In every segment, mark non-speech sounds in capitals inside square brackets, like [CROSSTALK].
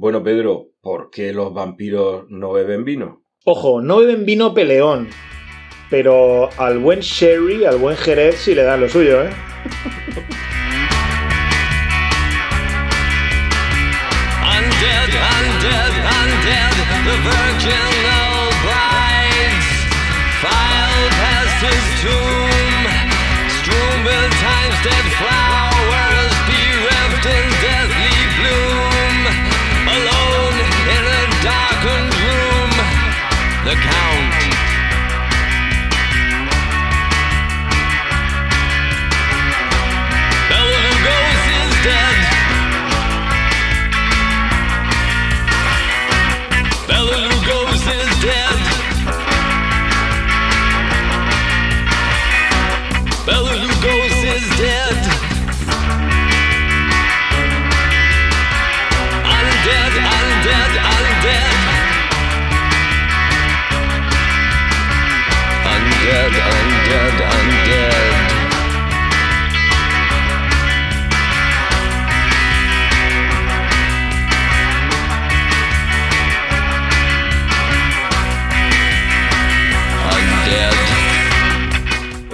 Bueno, Pedro, ¿por qué los vampiros no beben vino? Ojo, no beben vino peleón, pero al buen sherry, al buen jerez sí le dan lo suyo, ¿eh? [LAUGHS]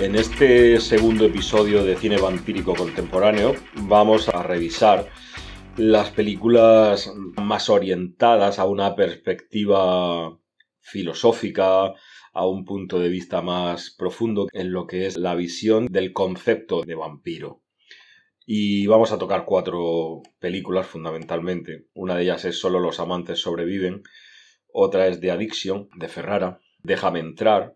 En este segundo episodio de Cine Vampírico Contemporáneo vamos a revisar las películas más orientadas a una perspectiva filosófica, a un punto de vista más profundo en lo que es la visión del concepto de vampiro. Y vamos a tocar cuatro películas fundamentalmente. Una de ellas es Solo los amantes sobreviven, otra es The Addiction de Ferrara, Déjame entrar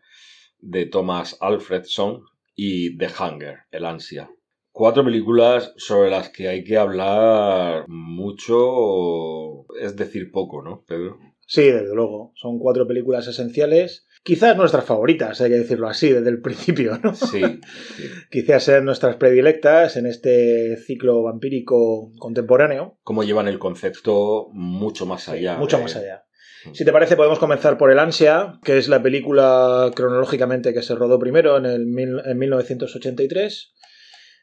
de Thomas Alfredson y The Hunger, El ansia. Cuatro películas sobre las que hay que hablar mucho, es decir, poco, ¿no, Pedro? Sí, desde luego. Son cuatro películas esenciales. Quizás nuestras favoritas, hay que decirlo así, desde el principio, ¿no? Sí, sí. [LAUGHS] Quizás sean nuestras predilectas en este ciclo vampírico contemporáneo. Cómo llevan el concepto mucho más allá. Mucho de- más allá. Si te parece, podemos comenzar por El Ansia, que es la película cronológicamente que se rodó primero en, el mil- en 1983,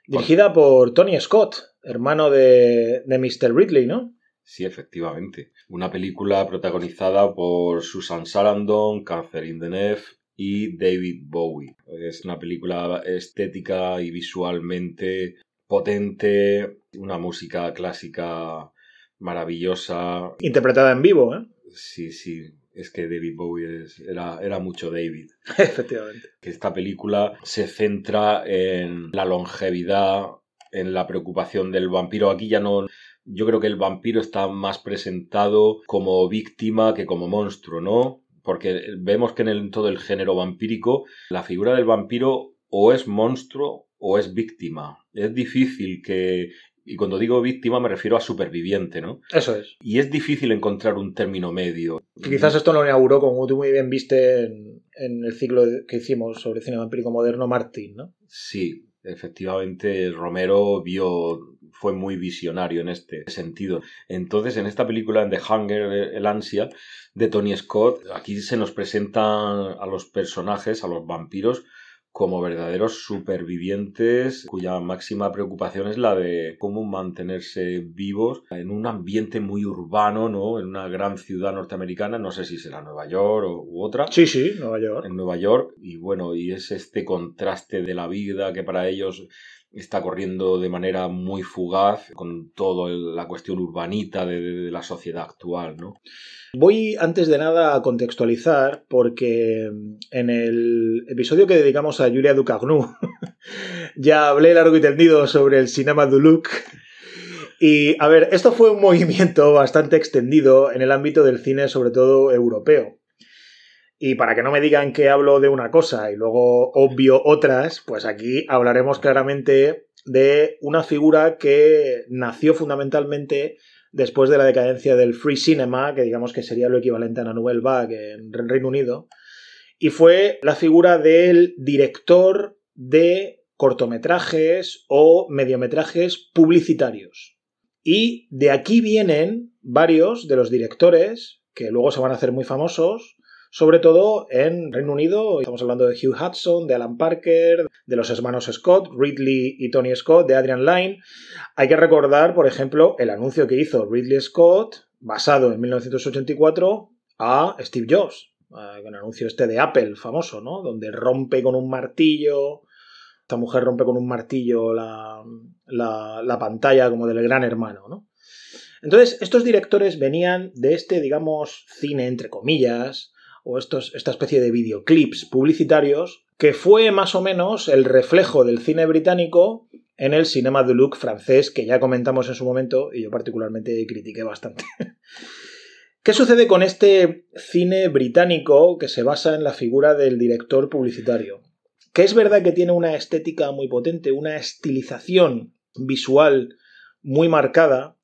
dirigida por Tony Scott, hermano de, de Mr. Ridley, ¿no? Sí, efectivamente. Una película protagonizada por Susan Sarandon, Catherine Deneuve y David Bowie. Es una película estética y visualmente potente, una música clásica maravillosa. Interpretada en vivo, ¿eh? Sí, sí, es que David Bowie es- era, era mucho David. [LAUGHS] Efectivamente. que esta película se centra en la longevidad, en la preocupación del vampiro. Aquí ya no. Yo creo que el vampiro está más presentado como víctima que como monstruo, ¿no? Porque vemos que en el- todo el género vampírico, la figura del vampiro o es monstruo o es víctima. Es difícil que. Y cuando digo víctima me refiero a superviviente, ¿no? Eso es. Y es difícil encontrar un término medio. Quizás esto lo inauguró, como tú muy bien viste en, en el ciclo que hicimos sobre cine vampírico moderno, Martín, ¿no? Sí, efectivamente Romero vio fue muy visionario en este sentido. Entonces, en esta película en The Hunger, el ansia de Tony Scott, aquí se nos presentan a los personajes, a los vampiros como verdaderos supervivientes cuya máxima preocupación es la de cómo mantenerse vivos en un ambiente muy urbano, ¿no? En una gran ciudad norteamericana, no sé si será Nueva York o, u otra Sí, sí, Nueva York. en Nueva York y bueno, y es este contraste de la vida que para ellos está corriendo de manera muy fugaz con toda la cuestión urbanita de, la sociedad actual, ¿no? Voy antes de nada a contextualizar porque en el episodio que dedicamos a Julia Ducagnu [LAUGHS] ya hablé largo y tendido sobre el cinema du look y a ver, esto fue un movimiento bastante extendido en el ámbito del cine, sobre todo europeo. Y para que no me digan que hablo de una cosa y luego obvio otras, pues aquí hablaremos claramente de una figura que nació fundamentalmente después de la decadencia del free cinema, que digamos que sería lo equivalente a la Nouvelle Vague en Reino Unido, y fue la figura del director de cortometrajes o mediometrajes publicitarios. Y de aquí vienen varios de los directores que luego se van a hacer muy famosos, sobre todo en Reino Unido. Estamos hablando de Hugh Hudson, de Alan Parker, de los hermanos Scott, Ridley y Tony Scott, de Adrian Lyne. Hay que recordar, por ejemplo, el anuncio que hizo Ridley Scott basado en 1984 a Steve Jobs, eh, el anuncio este de Apple famoso, ¿no? Donde rompe con un martillo, esta mujer rompe con un martillo la, la, la pantalla como del gran hermano, ¿no? Entonces, estos directores venían de este, digamos, cine entre comillas, o estos, esta especie de videoclips publicitarios, que fue más o menos el reflejo del cine británico en el cinema de look francés, que ya comentamos en su momento y yo particularmente critiqué bastante. [LAUGHS] ¿Qué sucede con este cine británico que se basa en la figura del director publicitario? Que es verdad que tiene una estética muy potente, una estilización visual muy marcada,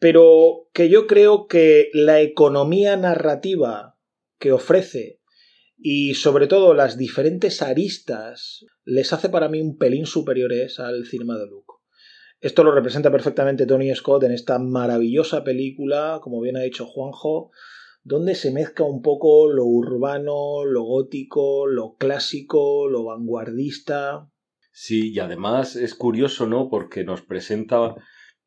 pero que yo creo que la economía narrativa que ofrece y sobre todo las diferentes aristas les hace para mí un pelín superiores al cinema de Luke. Esto lo representa perfectamente Tony Scott en esta maravillosa película, como bien ha dicho Juanjo, donde se mezcla un poco lo urbano, lo gótico, lo clásico, lo vanguardista. Sí, y además es curioso, ¿no? Porque nos presenta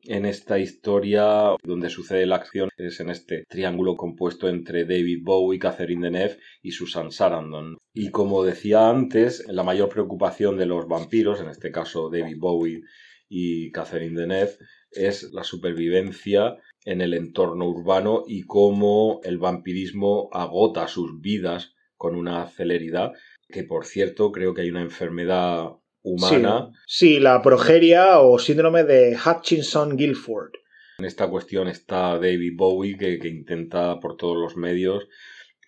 en esta historia donde sucede la acción es en este triángulo compuesto entre David Bowie, Catherine Deneuve y Susan Sarandon. Y como decía antes, la mayor preocupación de los vampiros, en este caso David Bowie y Catherine Deneuve, es la supervivencia en el entorno urbano y cómo el vampirismo agota sus vidas con una celeridad que por cierto creo que hay una enfermedad humana. Sí, sí, la progeria o síndrome de Hutchinson-Gilford. En esta cuestión está David Bowie que, que intenta por todos los medios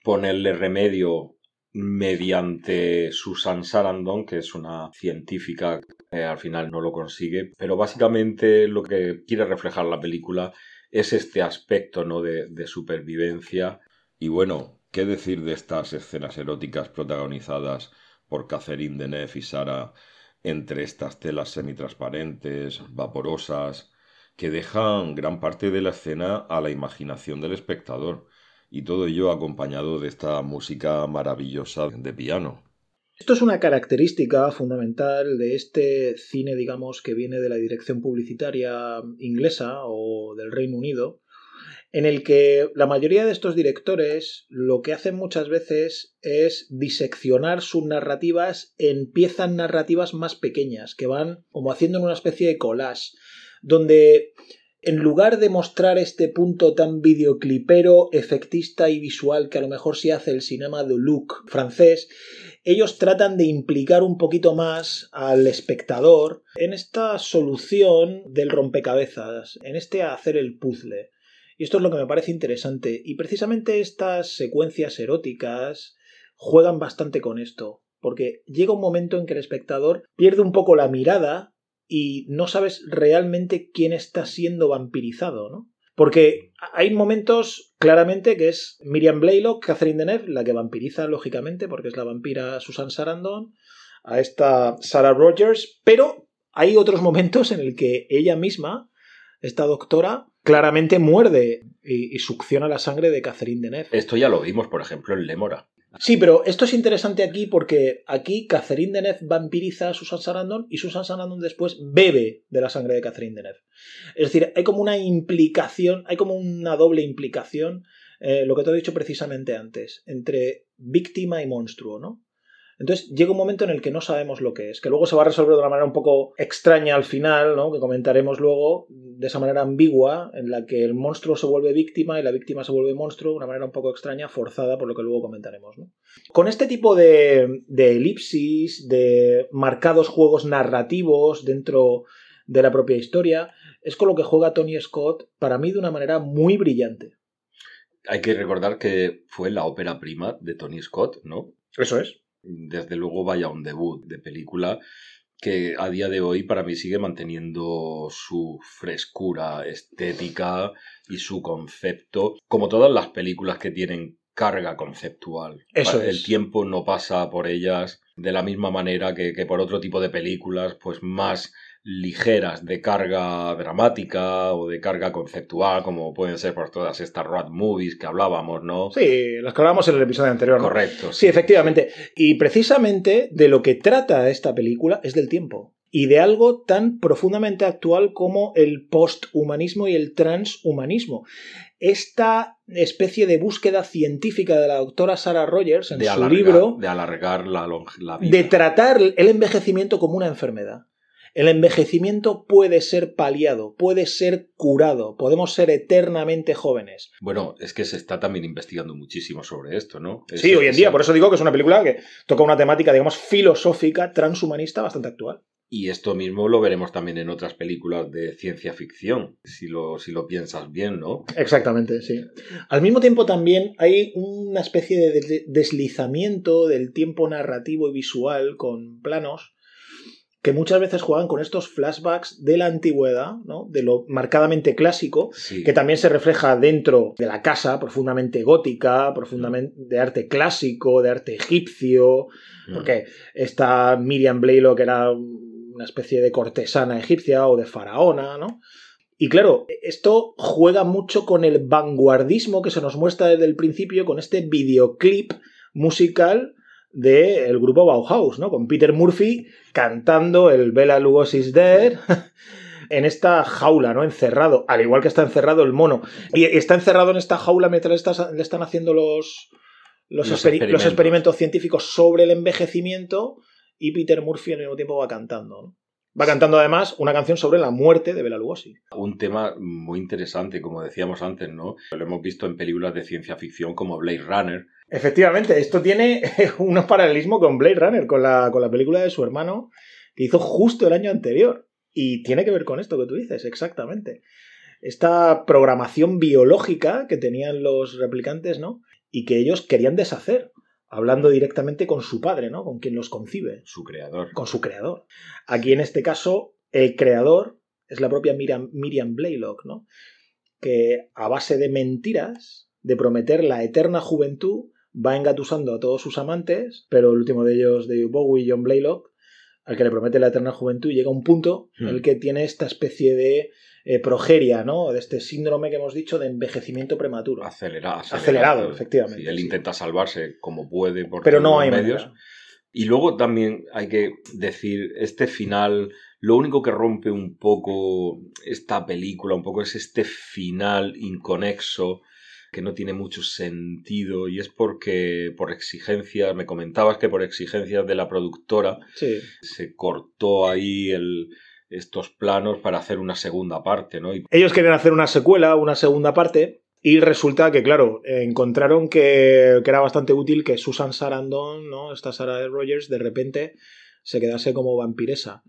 ponerle remedio mediante Susan Sarandon, que es una científica que al final no lo consigue, pero básicamente lo que quiere reflejar la película es este aspecto ¿no? de, de supervivencia. Y bueno, ¿qué decir de estas escenas eróticas protagonizadas por Catherine Deneuve y Sara entre estas telas semitransparentes, vaporosas, que dejan gran parte de la escena a la imaginación del espectador, y todo ello acompañado de esta música maravillosa de piano. Esto es una característica fundamental de este cine, digamos, que viene de la dirección publicitaria inglesa o del Reino Unido, en el que la mayoría de estos directores lo que hacen muchas veces es diseccionar sus narrativas en piezas narrativas más pequeñas, que van como haciendo una especie de collage, donde en lugar de mostrar este punto tan videoclipero, efectista y visual que a lo mejor sí hace el cinema de look francés, ellos tratan de implicar un poquito más al espectador en esta solución del rompecabezas, en este hacer el puzzle. Y esto es lo que me parece interesante. Y precisamente estas secuencias eróticas juegan bastante con esto. Porque llega un momento en que el espectador pierde un poco la mirada y no sabes realmente quién está siendo vampirizado, ¿no? Porque hay momentos claramente que es Miriam Blaylock, Catherine Deneuve, la que vampiriza, lógicamente, porque es la vampira Susan Sarandon, a esta Sarah Rogers, pero hay otros momentos en el que ella misma, esta doctora, claramente muerde y, y succiona la sangre de Catherine Deneuve. Esto ya lo vimos, por ejemplo, en Lemora. Sí, pero esto es interesante aquí porque aquí Catherine Deneuve vampiriza a Susan Sarandon y Susan Sarandon después bebe de la sangre de Catherine Deneuve. Es decir, hay como una implicación, hay como una doble implicación, eh, lo que te he dicho precisamente antes, entre víctima y monstruo, ¿no? Entonces llega un momento en el que no sabemos lo que es, que luego se va a resolver de una manera un poco extraña al final, ¿no? que comentaremos luego, de esa manera ambigua, en la que el monstruo se vuelve víctima y la víctima se vuelve monstruo, de una manera un poco extraña, forzada, por lo que luego comentaremos. ¿no? Con este tipo de, de elipsis, de marcados juegos narrativos dentro de la propia historia, es con lo que juega Tony Scott, para mí de una manera muy brillante. Hay que recordar que fue la ópera prima de Tony Scott, ¿no? Eso es. Desde luego vaya un debut de película que a día de hoy para mí sigue manteniendo su frescura estética y su concepto, como todas las películas que tienen carga conceptual. Eso el es. tiempo no pasa por ellas de la misma manera que, que por otro tipo de películas, pues más ligeras de carga dramática o de carga conceptual, como pueden ser por todas estas road movies que hablábamos, ¿no? Sí, las que hablábamos en el episodio anterior. ¿no? Correcto. Sí, efectivamente. Y precisamente de lo que trata esta película es del tiempo. Y de algo tan profundamente actual como el posthumanismo y el transhumanismo. esta especie de búsqueda científica de la doctora Sarah Rogers en de su alargar, libro de alargar la, la vida. de tratar el envejecimiento como una enfermedad. El envejecimiento puede ser paliado, puede ser curado, podemos ser eternamente jóvenes. Bueno, es que se está también investigando muchísimo sobre esto, ¿no? Sí, hoy en día, por eso digo que es una película que toca una temática, digamos, filosófica, transhumanista, bastante actual. Y esto mismo lo veremos también en otras películas de ciencia ficción, si lo, si lo piensas bien, ¿no? Exactamente, sí. Al mismo tiempo también hay una especie de- deslizamiento del tiempo narrativo y visual con planos que muchas veces juegan con estos flashbacks de la antigüedad, ¿no? de lo marcadamente clásico, Sí. que también se refleja dentro de la casa, profundamente gótica, profundamente de arte clásico, de arte egipcio, Mm. porque esta Miriam Blaylock era una especie de cortesana egipcia o de faraona, ¿no? Y claro, esto juega mucho con el vanguardismo que se nos muestra desde el principio con este videoclip musical del grupo Bauhaus, ¿no? Con Peter Murphy cantando el Bela Lugosi's Dead [LAUGHS] en esta jaula, ¿no? Encerrado, al igual que está encerrado el mono. Y está encerrado en esta jaula mientras le, están haciendo los, los, Los experi- los experimentos. experimentos científicos sobre el envejecimiento y Peter Murphy al mismo tiempo va cantando, ¿no? Va cantando además una canción sobre la muerte de Bela Lugosi. Un tema muy interesante, como decíamos antes, ¿no? Lo hemos visto en películas de ciencia ficción como Blade Runner. Efectivamente, esto tiene [LAUGHS] unos paralelismos con Blade Runner, con la, con la película de su hermano que hizo justo el año anterior. Y tiene que ver con esto que tú dices, exactamente. Esta programación biológica que tenían los replicantes, ¿no? Y que ellos querían deshacer, hablando directamente con su padre, ¿no? Con quien los concibe, Su creador. con su creador. Aquí en este caso, el creador es la propia Miriam, Miriam Blaylock, ¿no? Que a base de mentiras, de prometer la eterna juventud, va engatusando a todos sus amantes, pero el último de ellos, de Bowie, John Blaylock, al que le promete la eterna juventud, llega un punto en el Hmm. que tiene esta especie de eh, progeria, ¿no? De este síndrome que hemos dicho de envejecimiento prematuro. Acelerado. Acelerado, efectivamente, Sí, él sí. intenta salvarse como puede por Pero no hay medios. manera. Y luego también hay que decir, este final, lo único que rompe un poco esta película, un poco es este final inconexo que no tiene mucho sentido y es porque por exigencias, me comentabas que por exigencias de la productora Sí. se cortó ahí el, estos planos para hacer una segunda parte, ¿no? Y Ellos querían hacer una secuela, una segunda parte, y resulta que, claro, encontraron que, que era bastante útil que Susan Sarandon, ¿no? Esta Sarah Rogers, de repente se quedase como vampiresa.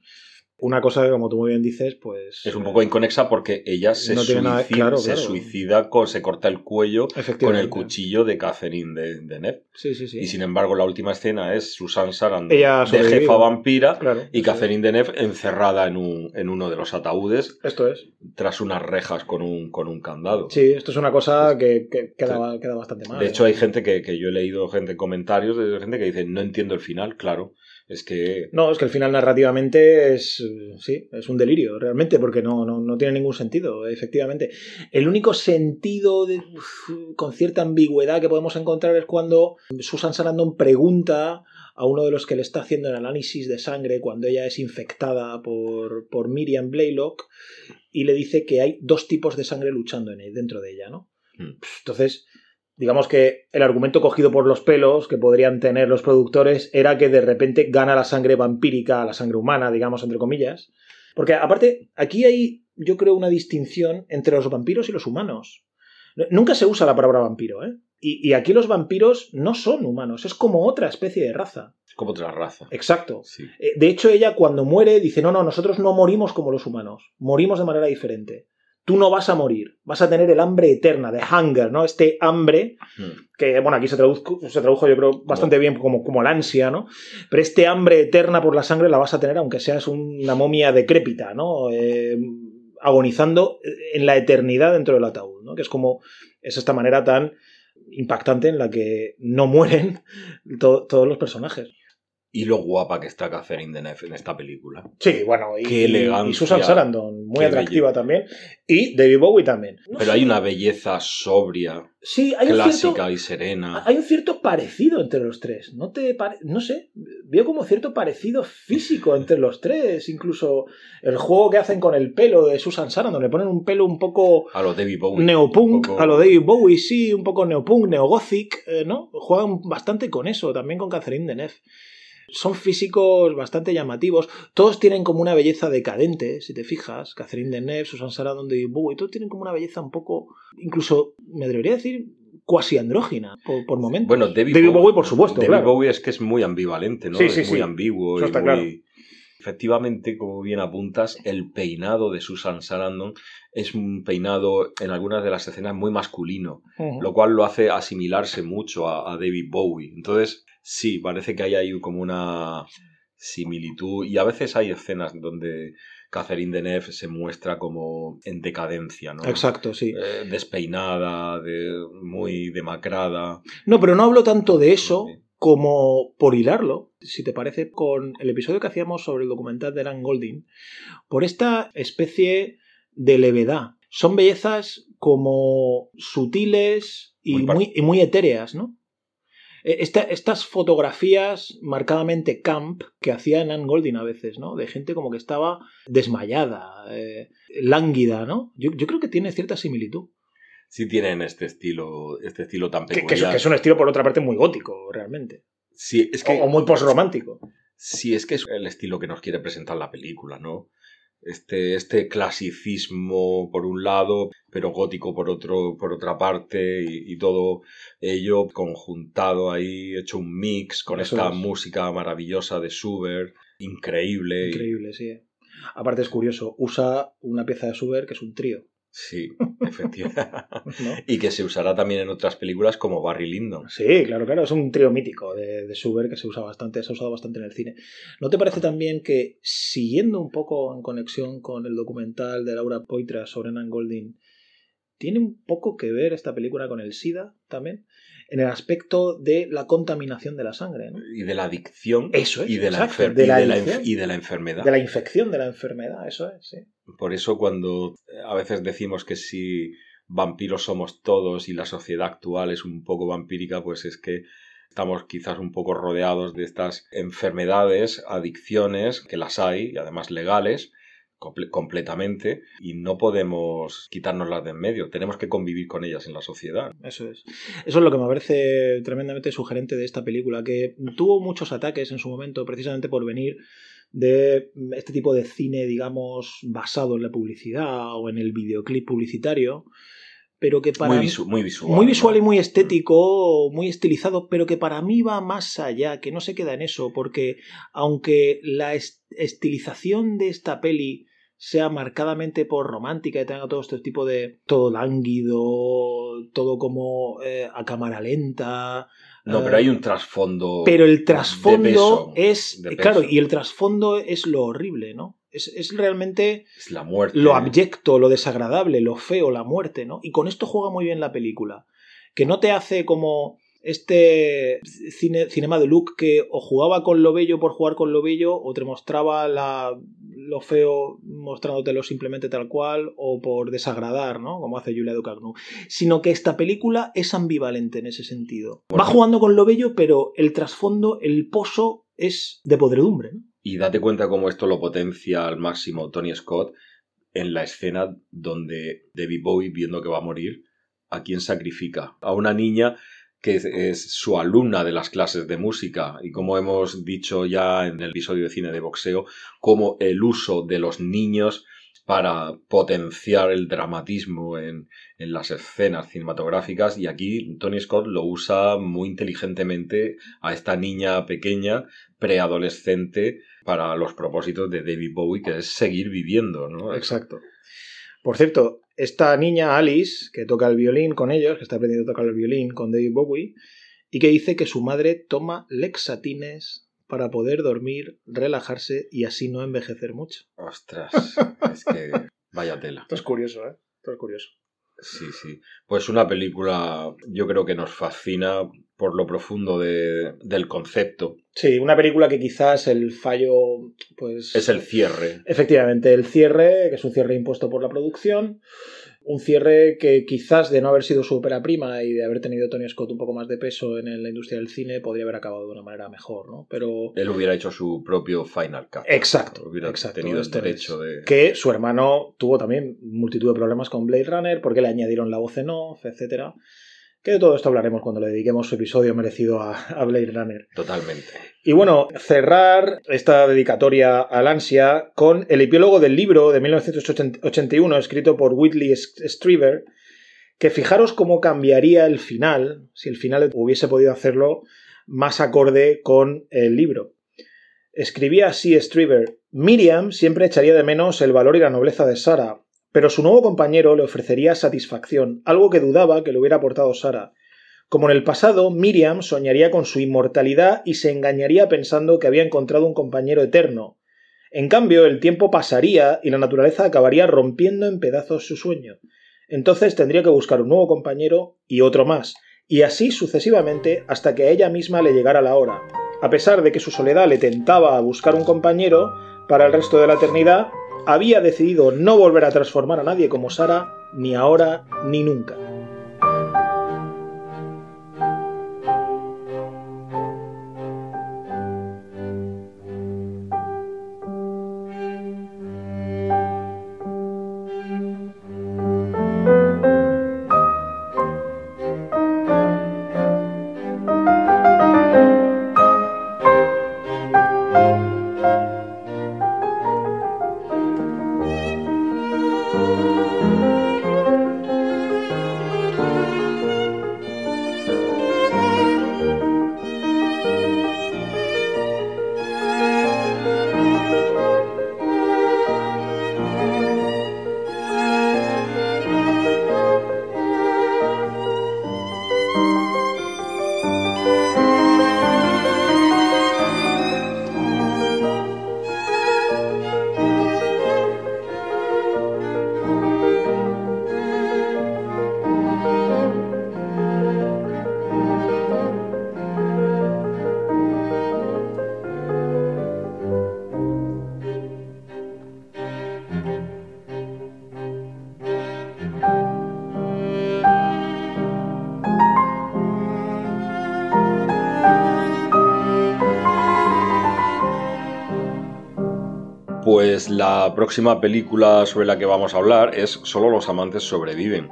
Una cosa que, como tú muy bien dices, pues... es un poco inconexa porque ella se, No tiene nada- suicida, claro, se claro. suicida con, se corta el cuello con el cuchillo de Catherine de, de Neff. Sí, sí, sí. Y sin embargo, la última escena es Susan Sarandon Ella de jefa vampira Claro. y Catherine Deneuve encerrada en, un, en uno de los ataúdes es. Esto es. tras unas rejas con un, con un candado. Sí, esto es una cosa que, que queda, queda bastante mal. De ¿eh? hecho, hay gente que, que yo he leído gente en comentarios de gente que dice no entiendo el final, claro. Es que No, es que el final narrativamente es, sí, es un delirio, realmente, porque no, no, no tiene ningún sentido, efectivamente. El único sentido de- uf, con cierta ambigüedad que podemos encontrar es cuando Susan Sarandon pregunta a uno de los que le está haciendo el análisis de sangre cuando ella es infectada por, por Miriam Blaylock y le dice que hay dos tipos de sangre luchando en él, dentro de ella, ¿no? Hmm. Entonces, digamos que el argumento cogido por los pelos que podrían tener los productores era que de repente gana la sangre vampírica a la sangre humana, digamos, entre comillas. Porque aparte, aquí hay, yo creo, una distinción entre los vampiros y los humanos. Nunca se usa la palabra vampiro, ¿eh? Y, y aquí los vampiros no son humanos, es como otra especie de raza. es como otra raza. Exacto. Sí. Eh, De hecho, ella cuando muere dice, no, no, nosotros no morimos como los humanos, morimos de manera diferente. Tú no vas a morir, vas a tener el hambre eterna, de hunger, ¿no? Este hambre, que bueno, aquí se, traduzco, se tradujo yo creo bastante bien como, como la ansia, ¿no? Pero este hambre eterna por la sangre la vas a tener aunque seas una momia decrépita, ¿no? Eh, agonizando en la eternidad dentro del ataúd, ¿no? Que es como, es esta manera tan impactante en la que no mueren [LAUGHS] to- todos los personajes. Y lo guapa que está Catherine Deneuve en esta película. Sí, bueno, y, Qué y- y elegancia, Susan Sarandon, muy atractiva también. Y David Bowie también. No Pero sé, hay una belleza sobria, Sí, hay un clásica cierto... y serena. Hay un cierto parecido entre los tres. ¿No te pare- No sé. Veo como cierto parecido físico entre los tres. Incluso el juego que hacen con el pelo de Susan Sarandon. Le ponen un pelo un poco A los David Bowie. neopunk, Un poco- a lo David Bowie, sí, un poco neopunk, neogothic, eh, ¿no? Juegan bastante con eso, también con Catherine Deneuve. Son físicos bastante llamativos. Todos tienen como una belleza decadente, si te fijas. Catherine Deneuve, Susan Sarandon, David Bowie, todos tienen como una belleza un poco, incluso, me atrevería a decir, cuasi andrógina, por, por momentos. Bueno, David, David Bowie, por supuesto, David claro. Bowie es que es muy ambivalente, ¿no? Sí, es sí, muy sí. ambiguo. Eso y está muy- claro. Efectivamente, como bien apuntas, el peinado de Susan Sarandon es un peinado en algunas de las escenas muy masculino, lo cual lo hace asimilarse mucho a, a David Bowie. Entonces, sí, parece que hay ahí como una similitud y a veces hay escenas donde Catherine Deneuve se muestra como en decadencia, ¿no? Exacto, sí. Eh, despeinada, de, muy demacrada. No, pero no hablo tanto de eso como por hilarlo, si te parece, con el episodio que hacíamos sobre el documental de Alan Golding, por esta especie de levedad. Son bellezas como sutiles y muy, y muy etéreas, ¿no? Eh, esta- estas fotografías marcadamente camp que hacía Nan Golding a veces, ¿no? De gente como que estaba desmayada, eh, lánguida, ¿no? Yo, yo creo que tiene cierta similitud. Sí tienen este estilo, este estilo tan peculiar. que es, que es un estilo, por otra parte, muy gótico, realmente. Sí, es que, O, o muy posromántico. sí, es que es el estilo que nos quiere presentar la película, ¿no? Este, este clasicismo por un lado, pero gótico por otro, por otra parte, y, y todo ello conjuntado ahí, hecho un mix con Eso esta es. música maravillosa de Schubert, increíble. Increíble, sí. Aparte es curioso, usa una pieza de Schubert que es un trío. Sí, [LAUGHS] efectivamente. ¿no? [LAUGHS] y que se usará también en otras películas como Barry Lyndon. Sí, claro, claro, es un trío mítico de, de Schubert que se usa bastante, se ha usado bastante en el cine. ¿No te parece también que, siguiendo un poco en conexión con el documental de Laura Poitras sobre Nan Golding, tiene un poco que ver esta película con el SIDA también? En el aspecto de la contaminación de la sangre, ¿no? Y de la adicción Eso es, y, de la de la y de la enfermedad. De la infección de la enfermedad, eso es, sí. Por eso cuando eh, a veces decimos que si vampiros somos todos y la sociedad actual es un poco vampírica, pues es que estamos quizás un poco rodeados de estas enfermedades, adicciones, que las hay, y además legales, comple- completamente, y no podemos quitárnoslas de en medio, tenemos que convivir con ellas en la sociedad. Eso es. Eso es lo que me parece tremendamente sugerente de esta película, que tuvo muchos ataques en su momento, precisamente por venir de este tipo de cine, digamos, basado en la publicidad o en el videoclip publicitario, pero que para Muy, visu- muy visual. muy visual y muy estético, muy estilizado, pero que para mí va más allá, que no se queda en eso, porque aunque la es- estilización de esta peli sea marcadamente por romántica y tenga todo este tipo de todo lánguido, todo como eh, a cámara lenta. No, pero hay un trasfondo. pero el trasfondo es. Claro, y el trasfondo es lo horrible, ¿no? Es, es realmente Es la muerte. lo abyecto, lo desagradable, lo feo, la muerte, ¿no? Y con esto juega muy bien la película. Que no te hace como este cine, cinema de look que o jugaba con lo bello por jugar con lo bello, o te mostraba la, lo feo mostrándotelo simplemente tal cual, o por desagradar, ¿no? Como hace Julia Ducagnu. Sino que esta película es ambivalente en ese sentido. Va jugando con lo bello, pero el trasfondo, el pozo es de podredumbre, ¿no? Y date cuenta cómo esto lo potencia al máximo Tony Scott en la escena donde David Bowie, viendo que va a morir, ¿a quién sacrifica? A una niña que es, su alumna de las clases de música. Y como hemos dicho ya en el episodio de cine de boxeo, como el uso de los niños para potenciar el dramatismo en, en las escenas cinematográficas y aquí Tony Scott lo usa muy inteligentemente a esta niña pequeña preadolescente para los propósitos de David Bowie, que es seguir viviendo, ¿no? Exacto. Por cierto, esta niña Alice, que toca el violín con ellos, que está aprendiendo a tocar el violín con David Bowie, y que dice que su madre toma lexatines para poder dormir, relajarse y así no envejecer mucho. Ostras, es que vaya tela. Esto es curioso, ¿eh? Esto es curioso. Sí, sí. Pues una película, yo creo que nos fascina por lo profundo de- del concepto. Sí, una película que quizás el fallo, pues... Es el cierre. Efectivamente, el cierre, que es un cierre impuesto por la producción, un cierre que quizás de no haber sido su ópera prima y de haber tenido Tony Scott un poco más de peso en la industria del cine, podría haber acabado de una manera mejor, ¿no? Pero... Él hubiera hecho su propio Final Cut. Exacto, Hubiera exacto, tenido el derecho de... Que su hermano tuvo también multitud de problemas con Blade Runner porque le añadieron la voz en off, etcétera. Que de todo esto hablaremos cuando le dediquemos su episodio merecido a, a Blade Runner. Totalmente. Y bueno, cerrar esta dedicatoria al ansia con el epílogo del libro de 1981 escrito por Whitley Strieber, que fijaros cómo cambiaría el final, si el final hubiese podido hacerlo más acorde con el libro. Escribía así Strieber, Miriam siempre echaría de menos el valor y la nobleza de Sara, pero su nuevo compañero le ofrecería satisfacción, algo que dudaba que le hubiera aportado Sara. Como en el pasado, Miriam soñaría con su inmortalidad y se engañaría pensando que había encontrado un compañero eterno. En cambio, el tiempo pasaría y la naturaleza acabaría rompiendo en pedazos su sueño. Entonces tendría que buscar un nuevo compañero y otro más, y así sucesivamente hasta que a ella misma le llegara la hora. A pesar de que su soledad le tentaba a buscar un compañero, para el resto de la eternidad, había decidido no volver a transformar a nadie como Sara, ni ahora ni nunca. Pues la próxima película sobre la que vamos a hablar es Solo los amantes sobreviven.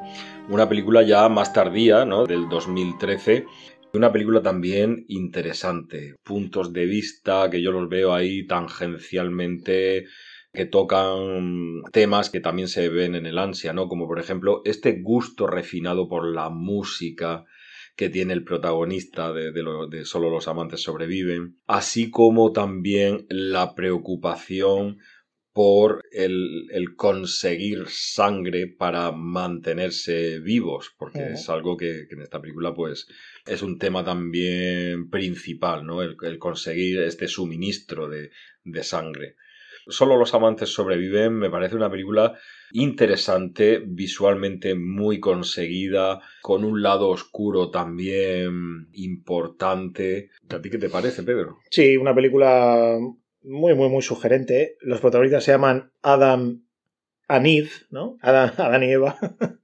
Una película ya más tardía, ¿no? Del 2013. Una película también interesante. Puntos de vista que yo los veo ahí tangencialmente que tocan temas que también se ven en el ansia, ¿no? Como por ejemplo este gusto refinado por la música que tiene el protagonista de, de, lo, de Solo los amantes sobreviven, así como también la preocupación por el, el conseguir sangre para mantenerse vivos, porque es algo que, que en esta película pues es un tema también principal, ¿no? El, el conseguir este suministro de, de sangre. Solo los amantes sobreviven, me parece una película interesante, visualmente muy conseguida, con un lado oscuro también importante. ¿A ti qué te parece, Pedro? Sí, una película muy, muy, muy sugerente. Los protagonistas se llaman Adam Eve, ¿no? Adam, [LAUGHS] Adán y Eva. [LAUGHS]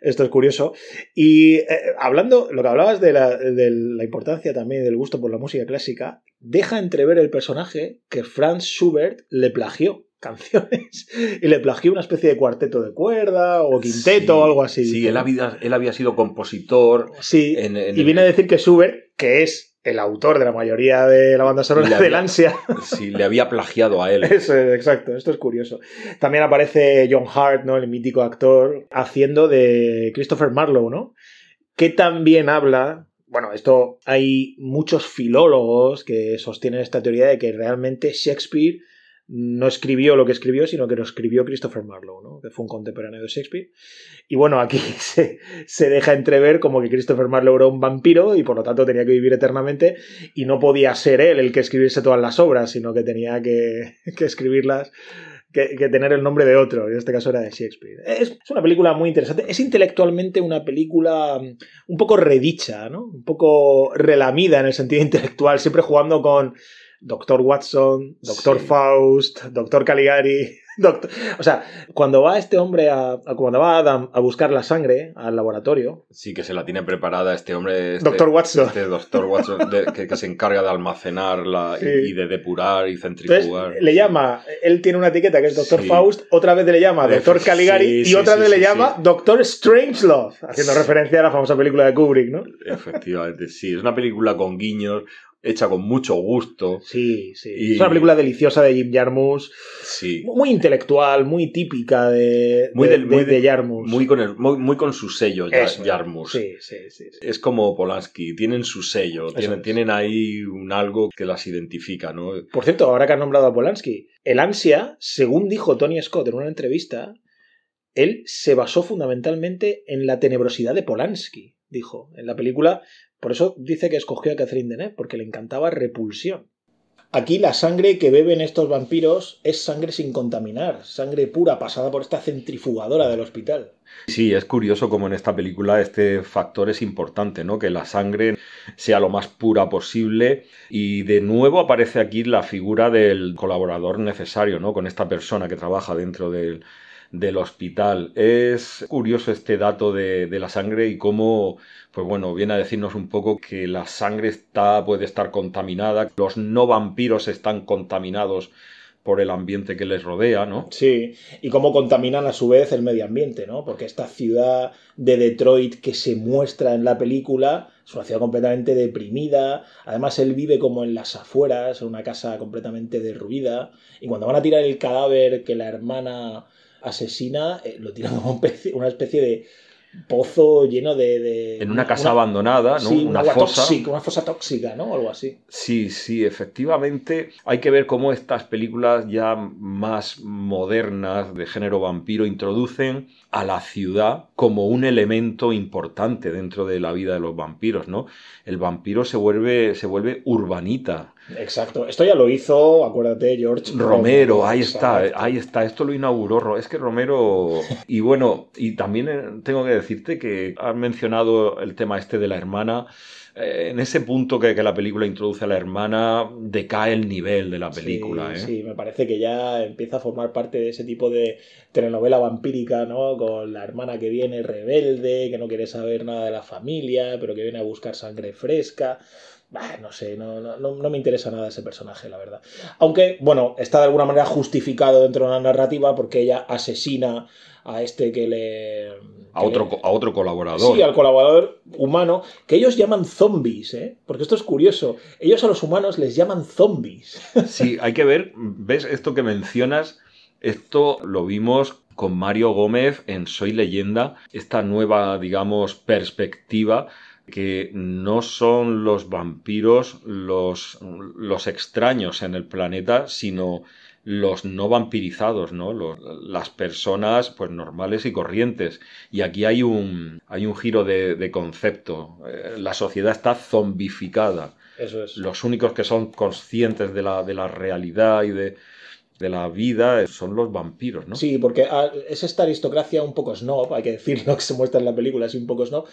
Esto es curioso. Y eh, hablando, lo que hablabas de la, de la importancia también del gusto por la música clásica, deja entrever el personaje que Franz Schubert le plagió [LAUGHS] canciones y le plagió una especie de cuarteto de cuerda o quinteto Sí, o algo así. Sí, él había, él había sido compositor. Sí, en- en y el- viene a decir que Schubert, que es el autor de la mayoría de la banda sonora del había- ansia, [LAUGHS] Sí, le había plagiado a él. Eso es, exacto, esto es curioso. También aparece John Hart, ¿no? El mítico actor, haciendo de Christopher Marlowe, ¿no? Que también habla. Bueno, esto hay muchos filólogos que sostienen esta teoría de que realmente Shakespeare no escribió lo que escribió, sino que lo escribió Christopher Marlowe, ¿no? que fue un contemporáneo de Shakespeare. Y bueno, aquí [LAUGHS] se, se deja entrever como que Christopher Marlowe era un vampiro y por lo tanto tenía que vivir eternamente y no podía ser él el que escribiese todas las obras, sino que tenía que, [LAUGHS] que escribirlas que, que tener el nombre de otro, en este caso era de Shakespeare. Es, es una película muy interesante, es intelectualmente una película mm, un poco redicha, ¿no? Un poco relamida en el sentido [LAUGHS] intelectual, siempre jugando con Doctor Watson, Doctor Sí. Faust, Doctor Caligari. [LAUGHS] Doctor... O sea, cuando va este hombre a, a- cuando va Adam a buscar la sangre al laboratorio, Sí, que se la tiene preparada este hombre. Este, Doctor Watson. Este doctor Watson de- [LAUGHS] que, que se encarga de almacenarla y- Sí. y, de depurar y entonces centrifugar. le llama, él tiene una etiqueta que es Doctor. Faust, otra vez le llama Doctor Caligari y otra vez le llama. Doctor Strangelove, haciendo referencia a la famosa película de Kubrick, ¿no? Efectivamente, sí. Es una película con guiños, hecha con mucho gusto. Sí, sí. Y- Es una película deliciosa de Jim Jarmusch, Sí. muy intelectual, muy típica de, Muy de, del- muy de- de Jarmusch. Muy con, el, muy, muy con su sello, Eso, Jarmusch. Sí, sí, sí. sí. Es como Polanski, tienen su sello, tienen, tienen ahí un algo que las identifica, ¿no? Por cierto, ahora que has nombrado a Polanski, el ansia, según dijo Tony Scott en una entrevista, él se basó fundamentalmente en la tenebrosidad de Polanski, dijo, en la película. Por eso dice que escogió a Catherine Deneuve, porque le encantaba Repulsión. Aquí la sangre que beben estos vampiros es sangre sin contaminar, sangre pura pasada por esta centrifugadora del hospital. Sí, es curioso como en esta película este factor es importante, ¿no? Que la sangre sea lo más pura posible y de nuevo aparece aquí la figura del colaborador necesario, ¿no? Con esta persona que trabaja dentro del, del hospital. Es curioso este dato de, de la sangre y cómo, pues bueno, viene a decirnos un poco que la sangre está, puede estar contaminada, los no vampiros están contaminados por el ambiente que les rodea, ¿no? Sí, y cómo contaminan a su vez el medio ambiente, ¿no? Porque esta ciudad de Detroit que se muestra en la película es una ciudad completamente deprimida. Además, él vive como en las afueras, en una casa completamente derruida. Y cuando van a tirar el cadáver que la hermana asesina, eh, lo tiran como una especie de pozo lleno de. de- En una casa abandonada, ¿no? Sí, una fosa. tóxica, una fosa tóxica, ¿no? Algo así. Sí, sí, efectivamente. Hay que ver cómo estas películas ya más modernas de género vampiro introducen a la ciudad como un elemento importante dentro de la vida de los vampiros, ¿no? El vampiro se vuelve, se vuelve urbanita. Exacto. Esto ya lo hizo, acuérdate, George Romero, ahí está, ahí está, esto lo inauguró. Es que Romero. Y bueno, y también eh, tengo que decirte que has mencionado el tema este de la hermana. Eh, En ese punto que, que la película introduce a la hermana, decae el nivel de la película. Sí, ¿eh? sí, me parece que ya empieza a formar parte de ese tipo de telenovela vampírica, ¿no? Con la hermana que viene rebelde, que no quiere saber nada de la familia, pero que viene a buscar sangre fresca. Bah, no sé, no, no, no me interesa nada ese personaje, la verdad. Aunque, bueno, está de alguna manera justificado dentro de la narrativa porque ella asesina a este que le... A que otro, le- a otro colaborador. Sí, al colaborador humano, que ellos llaman zombies, ¿eh? Porque esto es curioso. Ellos a los humanos les llaman zombies. [LAUGHS] Sí, hay que ver, ves esto que mencionas, esto lo vimos con Mario Gómez en Soy leyenda, esta nueva, digamos, perspectiva que no son los vampiros los, los extraños en el planeta, sino los no vampirizados, ¿no? Los- las personas pues normales y corrientes. Y aquí hay un, hay un giro de, de concepto. Eh, La sociedad está zombificada Eso es. los únicos que son conscientes de la, de la realidad y de, de la vida son los vampiros, ¿no? Sí, porque ah, es esta aristocracia un poco snob, hay que decirlo [LAUGHS] que se muestra en la película, así un poco snob,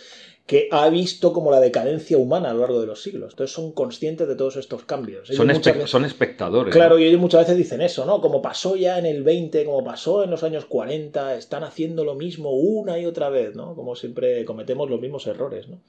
que ha visto como la decadencia humana a lo largo de los siglos. Entonces son conscientes de todos estos cambios. Son, muchas espe- veces- son espectadores. Claro, ¿no? y ellos muchas veces dicen eso, ¿no? Como pasó ya en el 20, como pasó en los años 40, están haciendo lo mismo una y otra vez, ¿no? Como siempre cometemos los mismos errores, ¿no?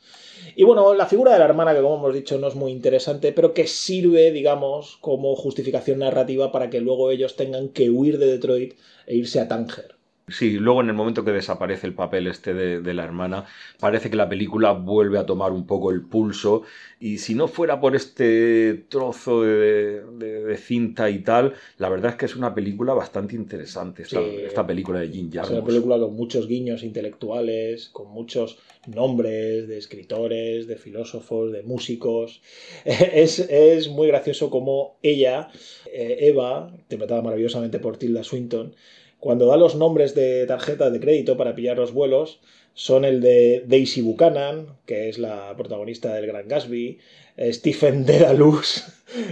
Y bueno, la figura de la hermana, que como hemos dicho no es muy interesante, pero que sirve, digamos, como justificación narrativa para que luego ellos tengan que huir de Detroit e irse a Tánger. Sí, luego en el momento que desaparece el papel este de, de la hermana, parece que la película vuelve a tomar un poco el pulso y si no fuera por este trozo de, de- de cinta y tal, la verdad es que es una película bastante interesante, esta, Sí. esta película de Jim Es una Jarmusch. película con muchos guiños intelectuales, con muchos nombres de escritores, de filósofos, de músicos. [LAUGHS] Es, es muy gracioso como ella, eh, Eva, interpretada maravillosamente por Tilda Swinton, cuando da los nombres de tarjetas de crédito para pillar los vuelos, son el de Daisy Buchanan, que es la protagonista del Gran Gatsby, eh, Stephen [LAUGHS] Dedalus,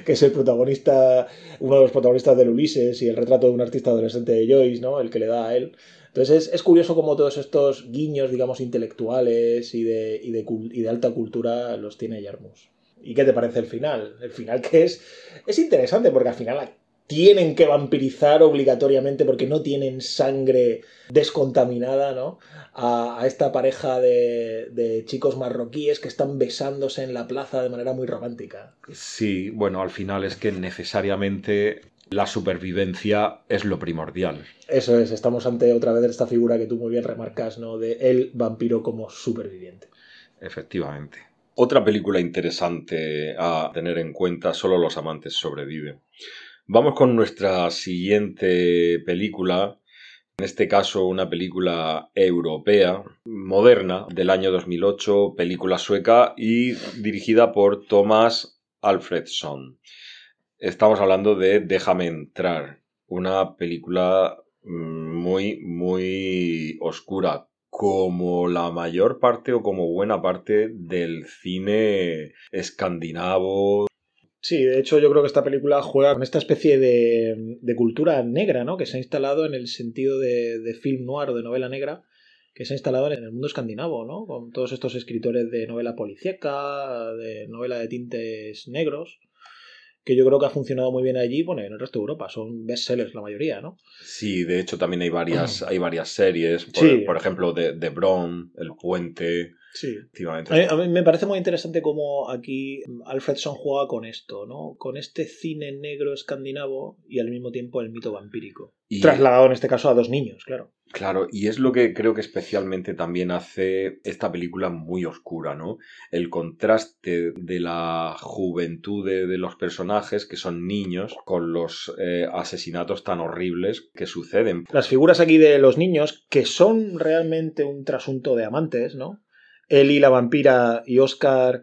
que es el protagonista, uno de los protagonistas del Ulises y el retrato de un artista adolescente de Joyce, ¿no? El que le da a él. Entonces es, es curioso cómo todos estos guiños, digamos, intelectuales y de, y de, y de alta cultura los tiene Yarmus. ¿Y qué te parece el final? El final que es, es interesante porque al final tienen que vampirizar obligatoriamente porque no tienen sangre descontaminada, ¿no? A, a esta pareja de, de chicos marroquíes que están besándose en la plaza de manera muy romántica. Sí, bueno, al final es que necesariamente la supervivencia es lo primordial. Eso es, estamos ante otra vez esta figura que tú muy bien remarcas, ¿no? De el vampiro como superviviente. Efectivamente. Otra película interesante a tener en cuenta, Solo los amantes sobreviven. Vamos con nuestra siguiente película, en este caso una película europea, moderna, del año 2008, película sueca y dirigida por Thomas Alfredson. Estamos hablando de Déjame entrar, una película mm, muy, muy oscura, como la mayor parte o como buena parte del cine escandinavo. Sí, de hecho yo creo que esta película juega con esta especie de, de cultura negra, ¿no? Que se ha instalado en el sentido de, de film noir o de novela negra, que se ha instalado en el mundo escandinavo, ¿no? Con todos estos escritores de novela policíaca, de novela de tintes negros, que yo creo que ha funcionado muy bien allí, bueno, y en el resto de Europa, son bestsellers la mayoría, ¿no? Sí, de hecho también hay varias, [CLEARS THROAT] hay varias series, por, Sí. por ejemplo, de, de Bron, El Puente, Sí. efectivamente. A mí, a mí me parece muy interesante cómo aquí Alfredson juega con esto, ¿no? Con este cine negro escandinavo y al mismo tiempo el mito vampírico. Y- Trasladado en este caso a dos niños, claro. Claro, y es lo que creo que especialmente también hace esta película muy oscura, ¿no? El contraste de la juventud de, de los personajes, que son niños, con los eh, asesinatos tan horribles que suceden. Las figuras aquí de los niños, que son realmente un trasunto de amantes, ¿no? Eli, la vampira, y Oscar,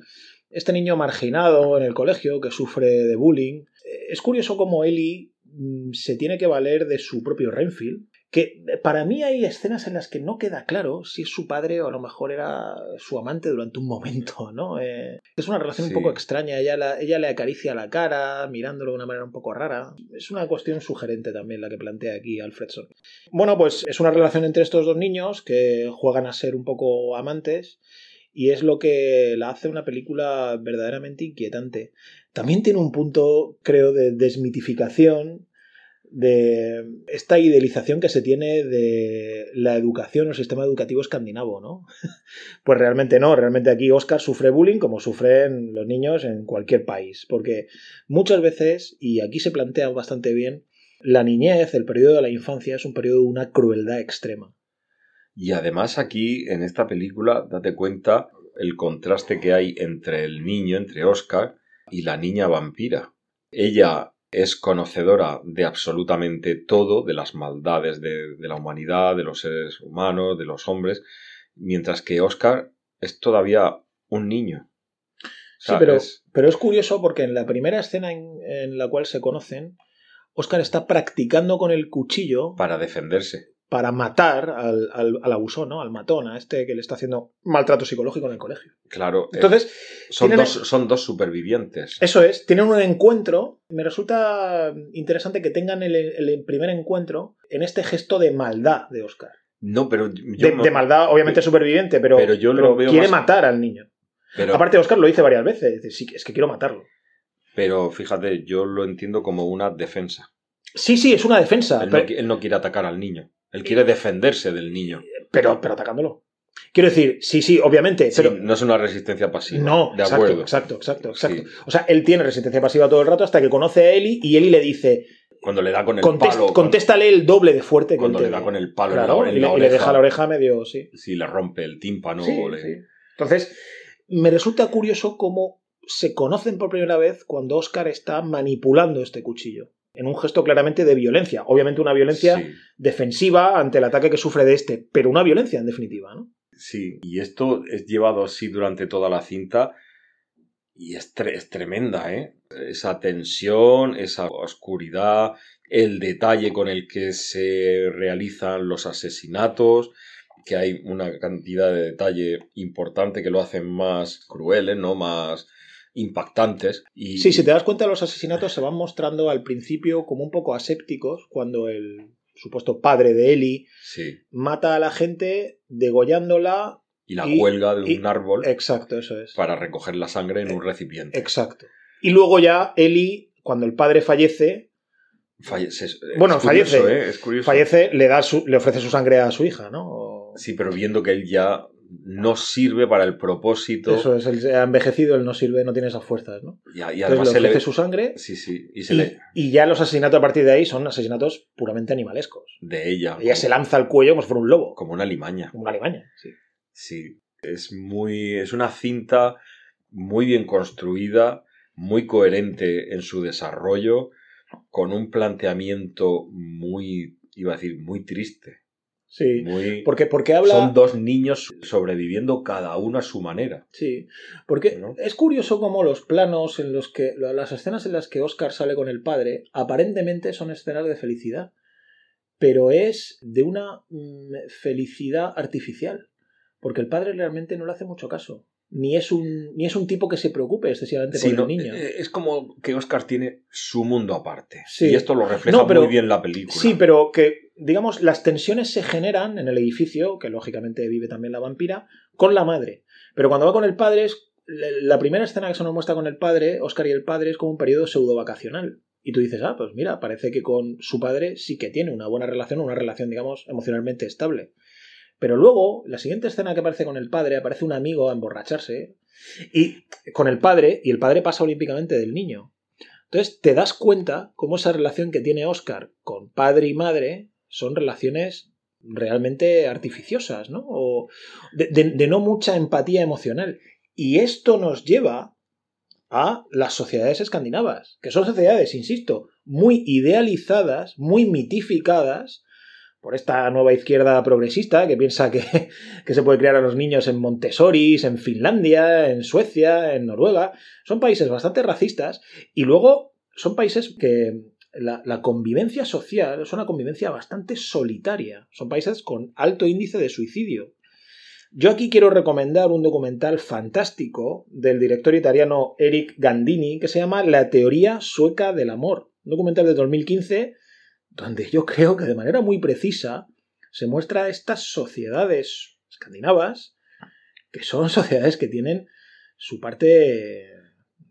este niño marginado en el colegio que sufre de bullying. Es curioso cómo Eli mm, se tiene que valer de su propio Renfield, que para mí hay escenas en las que no queda claro si es su padre o a lo mejor era su amante durante un momento, [LAUGHS] ¿no? Eh, es una relación Sí. un poco extraña, ella, la- ella le acaricia la cara, mirándolo de una manera un poco rara. Es una cuestión sugerente también la que plantea aquí Alfredson. Bueno, pues es una relación entre estos dos niños que juegan a ser un poco amantes y es lo que la hace una película verdaderamente inquietante. También tiene un punto, creo, de desmitificación de esta idealización que se tiene de la educación o el sistema educativo escandinavo, ¿no? [LAUGHS] Pues realmente no, realmente aquí Oscar sufre bullying como sufren los niños en cualquier país, porque muchas veces, y aquí se plantea bastante bien, la niñez, el periodo de la infancia, es un periodo de una crueldad extrema. Y además aquí, en esta película, date cuenta el contraste que hay entre el niño, entre Oscar, y la niña vampira. Ella es conocedora de absolutamente todo, de las maldades de, de la humanidad, de los seres humanos, de los hombres, mientras que Oscar es todavía un niño. O sea, sí, pero es- pero es curioso porque en la primera escena en, en la cual se conocen, Oscar está practicando con el cuchillo para defenderse. Para matar al, al, al abusón, ¿no? Al matón, a este que le está haciendo maltrato psicológico en el colegio. Claro, eh, Entonces, son, tienen- dos, son dos supervivientes. Eso es, tienen un encuentro. Me resulta interesante que tengan el, el primer encuentro en este gesto de maldad de Oscar. No, pero yo De, maldad, obviamente superviviente, pero, pero yo lo pero veo quiere más- matar al niño. pero- Aparte, Oscar lo dice varias veces. Dice, sí, es que quiero matarlo. Pero fíjate, yo lo entiendo como una defensa. Sí, sí, es una defensa, Él pero, no, qui- él no quiere atacar al niño. Él quiere defenderse del niño. pero, pero atacándolo. Quiero decir, sí, sí, obviamente, Sí, pero... no es una resistencia pasiva. No, de exacto, acuerdo. exacto, exacto, exacto. Sí. O sea, él tiene resistencia pasiva todo el rato hasta que conoce a Eli y Eli le dice, Cuando le da con el "Contest- palo. contéstale el doble de fuerte que Cuando él le da dé". con el palo en la- Claro, en y, la le, y le oreja. deja la oreja medio, sí. Si le rompe el tímpano. Sí, le- sí. Entonces, me resulta curioso cómo se conocen por primera vez cuando Oscar está manipulando este cuchillo. En un gesto claramente de violencia. Obviamente una violencia Sí, defensiva ante el ataque que sufre de este, pero una violencia en definitiva, ¿no? sí. Y esto es llevado así durante toda la cinta. y es, tre- es tremenda, ¿eh? Esa tensión, esa oscuridad, el detalle con el que se realizan los asesinatos, que hay una cantidad de detalle importante que lo hacen más crueles, ¿no? Más impactantes. Y, Sí, si te das cuenta, los asesinatos se van mostrando al principio como un poco asépticos, cuando el supuesto padre de Eli Sí. mata a la gente degollándola. Y la Y- cuelga de un árbol Exacto, eso es. para recoger la sangre en un recipiente. Exacto. Y luego ya Eli, cuando el padre fallece, Fallece- es Bueno, curioso, fallece. ¿eh? Es fallece, le, da su- le ofrece su sangre a su hija, ¿no? Sí, pero viendo que él ya no sirve para el propósito. Eso es, se ha envejecido, él no sirve, no tiene esas fuerzas, ¿no? Y, y Entonces además le se le ofrece ve. su sangre Sí, sí. Y se y, le. y ya los asesinatos a partir de ahí son asesinatos puramente animalescos. De ella. Ella se lanza al cuello como si fuera un lobo, Como una limaña. como una alimaña. Sí. Sí. Es muy. Es una cinta muy bien construida, muy coherente en su desarrollo, con un planteamiento muy. iba a decir, muy triste. Sí. Muy. Porque, porque habla. Son dos niños sobreviviendo cada uno a su manera. Sí, porque ¿no? es curioso cómo los planos en los que. las escenas en las que Oscar sale con el padre, aparentemente son escenas de felicidad. Pero es de una mm, felicidad artificial. Porque el padre realmente no le hace mucho caso. Ni es un, ni es un tipo que se preocupe excesivamente Sí, por no, el niño. eh, Es como que Oscar tiene su mundo aparte. Sí. Y esto lo refleja No, pero- muy bien la película. Sí, pero que, digamos, las tensiones se generan en el edificio, que lógicamente vive también la vampira, con la madre. Pero cuando va con el padre, es, la primera escena que se nos muestra con el padre, Oscar y el padre, es como un periodo pseudo vacacional. Y tú dices, ah, pues mira, parece que con su padre sí que tiene una buena relación, una relación, digamos, emocionalmente estable. Pero luego, la siguiente escena que aparece con el padre, aparece un amigo a emborracharse, y con el padre, y el padre pasa olímpicamente del niño. Entonces te das cuenta cómo esa relación que tiene Oscar con padre y madre son relaciones realmente artificiosas, ¿no? O de, de- de no mucha empatía emocional. Y esto nos lleva a las sociedades escandinavas, que son sociedades, insisto, muy idealizadas, muy mitificadas por esta nueva izquierda progresista que piensa que, [LAUGHS] que se puede criar a los niños en Montessoris, en Finlandia, en Suecia, en Noruega. Son países bastante racistas y luego son países que la, la convivencia social es una convivencia bastante solitaria. Son países con alto índice de suicidio. Yo aquí quiero recomendar un documental fantástico del director italiano Eric Gandini que se llama La teoría sueca del amor. Un documental de 2015 donde yo creo que de manera muy precisa se muestra estas sociedades escandinavas que son sociedades que tienen su parte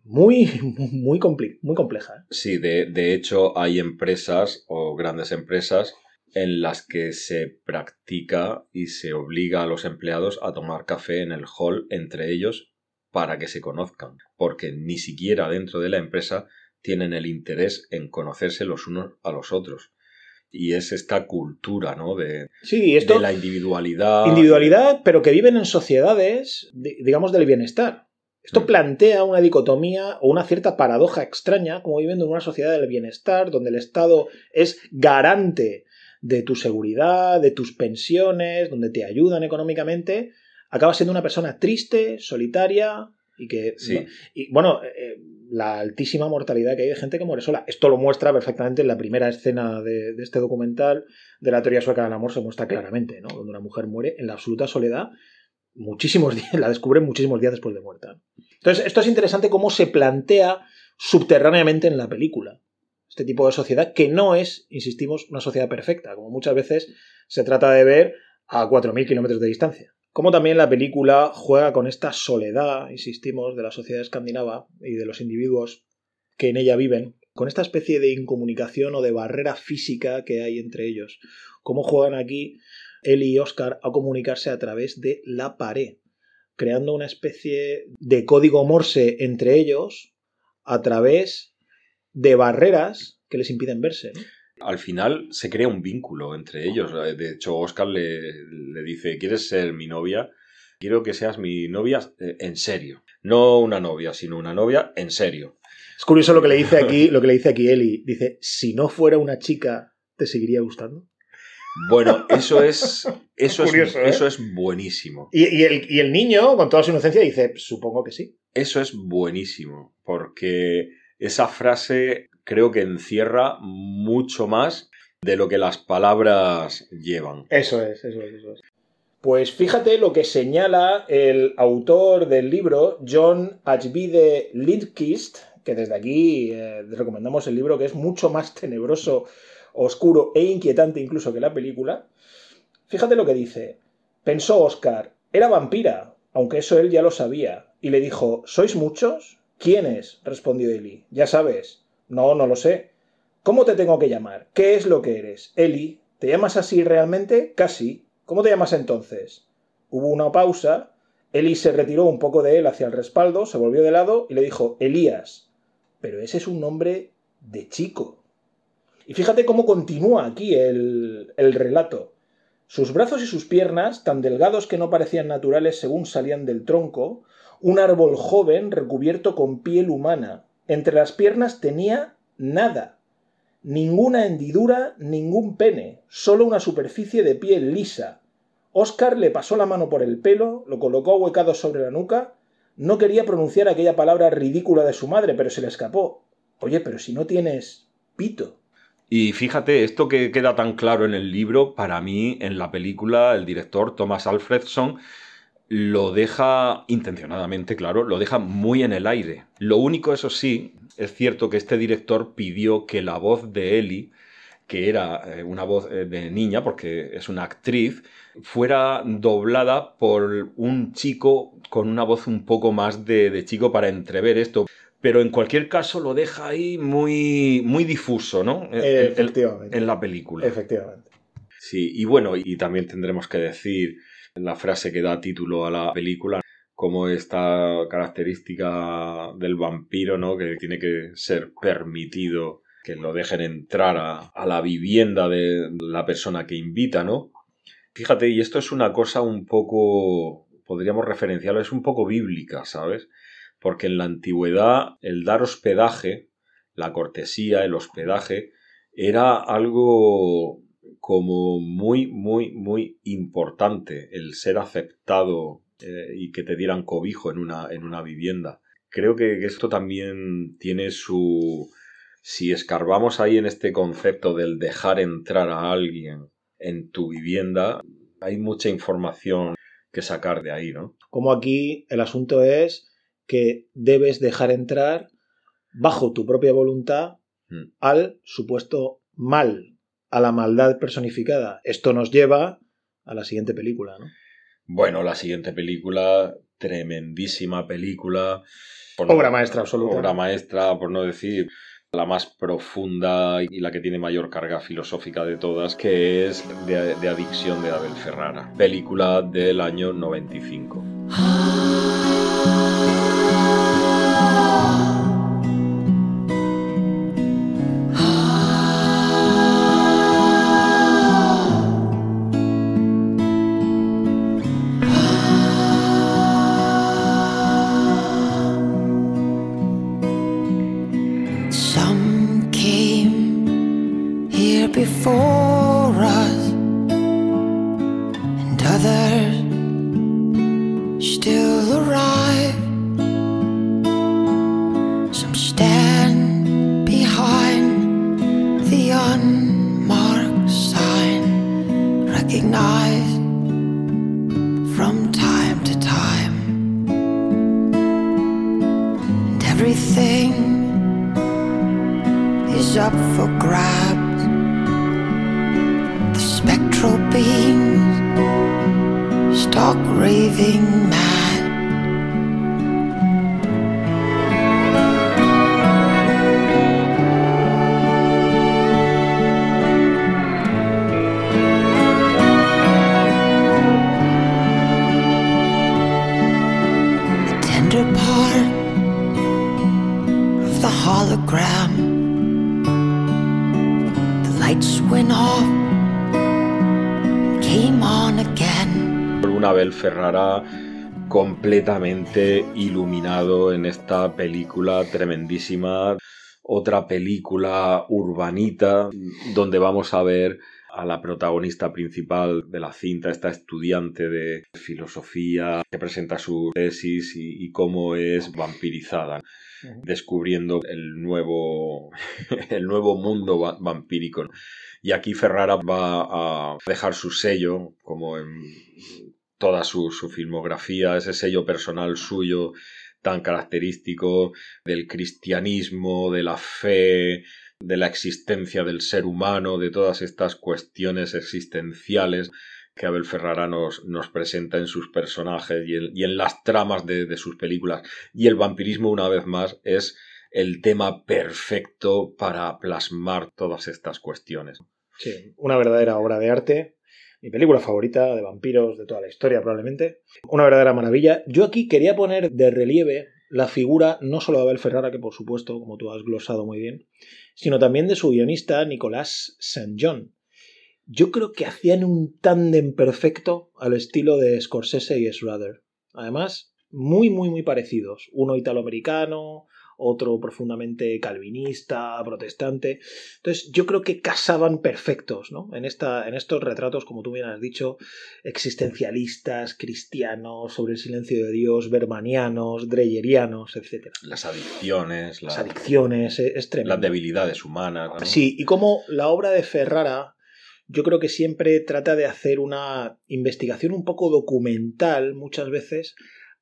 muy, muy, muy compleja. Sí, de, de hecho hay empresas o grandes empresas en las que se practica y se obliga a los empleados a tomar café en el hall entre ellos para que se conozcan, porque ni siquiera dentro de la empresa tienen el interés en conocerse los unos a los otros. Y es esta cultura, ¿no? De, Sí, esto de la individualidad. individualidad, pero que viven en sociedades, di- digamos, del bienestar. Esto Mm. plantea una dicotomía o una cierta paradoja extraña, como viviendo en una sociedad del bienestar, donde el Estado es garante de tu seguridad, de tus pensiones, donde te ayudan económicamente, acabas siendo una persona triste, solitaria y que... Sí. Y bueno, eh, la altísima mortalidad que hay de gente que muere sola. Esto lo muestra perfectamente en la primera escena de, este documental de la teoría sueca del amor, se muestra claramente, ¿no? Donde una mujer muere en la absoluta soledad muchísimos [LAUGHS] días, la descubren muchísimos días después de muerta. Entonces, esto es interesante cómo se plantea subterráneamente en la película. Este tipo de sociedad que no es, insistimos, una sociedad perfecta, como muchas veces se trata de ver a 4.000 kilómetros de distancia. Como también la película juega con esta soledad, insistimos, de la sociedad escandinava y de los individuos que en ella viven, con esta especie de incomunicación o de barrera física que hay entre ellos. Cómo juegan aquí él y Oscar a comunicarse a través de la pared, creando una especie de código morse entre ellos a través de barreras que les impiden verse. Al final se crea un vínculo entre ellos. De hecho, Oscar le, le dice, ¿quieres ser mi novia? Quiero que seas mi novia eh, en serio. No una novia, sino una novia en serio. Es curioso lo que le dice aquí, lo que le dice aquí Eli. Dice, si no fuera una chica, ¿te seguiría gustando? Bueno, eso es. [LAUGHS] Eso, Curioso, ¿eh? es, eso es buenísimo. Y, y el, y el niño, con toda su inocencia, dice, supongo que sí. Eso es buenísimo. Porque esa frase creo que encierra mucho más de lo que las palabras llevan. Eso es, eso es, eso es. Pues fíjate lo que señala el autor del libro, John Ajvide Lindquist, que desde aquí eh, recomendamos el libro que es mucho más tenebroso, oscuro e inquietante incluso que la película. Fíjate lo que dice. Pensó Oscar, era vampira, aunque eso él ya lo sabía, y le dijo, ¿sois muchos? ¿Quiénes? respondió Eli. Ya sabes. No, no lo sé. ¿Cómo te tengo que llamar? ¿Qué es lo que eres? Eli, ¿te llamas así realmente? Casi. ¿Cómo te llamas entonces? Hubo una pausa. Eli se retiró un poco de él hacia el respaldo, se volvió de lado y le dijo, Elías. Pero ese es un nombre de chico. Y fíjate cómo continúa aquí el, el relato. Sus brazos y sus piernas, tan delgados que no parecían naturales según salían del tronco, un árbol joven recubierto con piel humana. Entre las piernas tenía nada. Ninguna hendidura, ningún pene, solo una superficie de piel lisa. Oscar le pasó la mano por el pelo, lo colocó ahuecado sobre la nuca. No quería pronunciar aquella palabra ridícula de su madre, pero se le escapó. Oye, pero si no tienes pito. Y fíjate, esto que queda tan claro en el libro, para mí, en la película, el director Thomas Alfredson lo deja intencionadamente, claro, lo deja muy en el aire. Lo único, eso sí, es cierto que este director pidió que la voz de Ellie, que era eh, una voz eh, de niña, porque es una actriz, fuera doblada por un chico con una voz un poco más de, de chico para entrever esto. Pero en cualquier caso lo deja ahí muy, muy difuso, ¿no? En- en- Efectivamente. en la película. Efectivamente. Sí, y bueno, y también tendremos que decir la frase que da título a la película, como esta característica del vampiro, ¿no? Que tiene que ser permitido que lo dejen entrar a, la vivienda de la persona que invita, ¿no? Fíjate, y esto es una cosa un poco, podríamos referenciarlo, es un poco bíblica, ¿sabes? Porque en la antigüedad el dar hospedaje, la cortesía, el hospedaje, era algo como muy, muy, muy importante el ser aceptado eh, y que te dieran cobijo en una, en una vivienda. Creo que que esto también tiene su... Si escarbamos ahí en este concepto del dejar entrar a alguien en tu vivienda, hay mucha información que sacar de ahí, ¿no? Como aquí el asunto es que debes dejar entrar bajo tu propia voluntad Mm. al supuesto mal, a la maldad personificada. Esto nos lleva a la siguiente película, ¿no? Bueno, la siguiente película, tremendísima película. por Obra maestra absoluta. Obra maestra, por no decir la más profunda y la que tiene mayor carga filosófica de todas, que es de, de Adicción de Abel Ferrara. Película del año 95. Un Abel Ferrara completamente iluminado en esta película tremendísima. Otra película urbanita donde vamos a ver a la protagonista principal de la cinta, esta estudiante de filosofía que presenta su tesis y, y cómo es vampirizada, descubriendo el nuevo, [LAUGHS] el nuevo mundo va- vampírico. Y aquí Ferrara va a dejar su sello, como en toda su, su filmografía, ese sello personal suyo tan característico del cristianismo, de la fe, de la existencia del ser humano, de todas estas cuestiones existenciales que Abel Ferrara nos, nos presenta en sus personajes y en, las tramas de sus películas. Y el vampirismo, una vez más, es el tema perfecto para plasmar todas estas cuestiones. Sí, una verdadera obra de arte. Mi película favorita de vampiros de toda la historia, probablemente. Una verdadera maravilla. Yo aquí quería poner de relieve la figura no solo de Abel Ferrara, que por supuesto, como tú has glosado muy bien, sino también de su guionista Nicolás St. John. Yo creo que hacían un tándem perfecto al estilo de Scorsese y Schrader. Además, muy, muy, muy parecidos. Uno italoamericano, otro profundamente calvinista, protestante. Entonces, yo creo que casaban perfectos, ¿no? En, esta, en estos retratos, como tú bien has dicho, existencialistas, cristianos, sobre el silencio de Dios, bermanianos, dreyerianos, etc. Las adicciones, Las la- adicciones, es, es tremendo. las debilidades humanas. ¿no? Sí, y como la obra de Ferrara, yo creo que siempre trata de hacer una investigación un poco documental, muchas veces,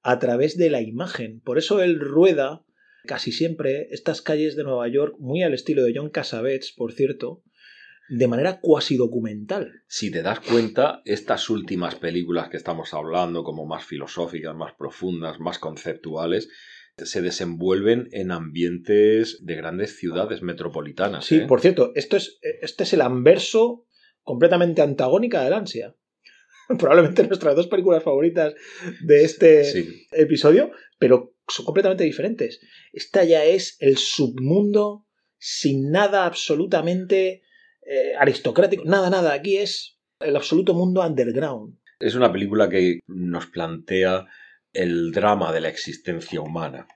a través de la imagen. Por eso él rueda casi siempre estas calles de Nueva York, muy al estilo de John Cassavetes, por cierto, de manera cuasi documental. Si te das cuenta, estas últimas películas que estamos hablando, como más filosóficas, más profundas, más conceptuales, se desenvuelven en ambientes de grandes ciudades metropolitanas. Sí, ¿eh? por cierto, esto es, este es el anverso completamente antagónica del ansia. [LAUGHS] Probablemente nuestras dos películas favoritas de este Sí. episodio, pero son completamente diferentes. Esta ya es el submundo sin nada absolutamente eh, aristocrático, nada, nada. Aquí es el absoluto mundo underground. Es una película que nos plantea el drama de la existencia humana.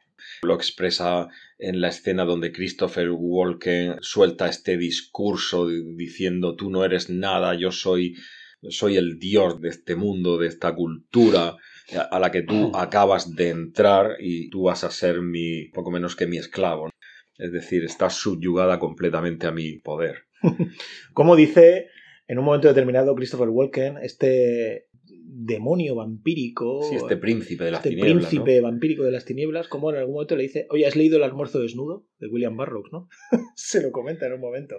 Lo expresa en la escena donde Christopher Walken suelta este discurso di- diciendo tú no eres nada, yo soy, soy el dios de este mundo, de esta cultura a- la que tú acabas de entrar y tú vas a ser mi poco menos que mi esclavo. Es decir, estás subyugada completamente a mi poder. [LAUGHS] Como dice en un momento determinado Christopher Walken, este demonio vampírico, Sí, este príncipe de las este tinieblas. ¿no? príncipe vampírico de las tinieblas, como en algún momento le dice, oye, ¿has leído El almuerzo desnudo? de William Burroughs, ¿no? [LAUGHS] Se lo comenta en un momento.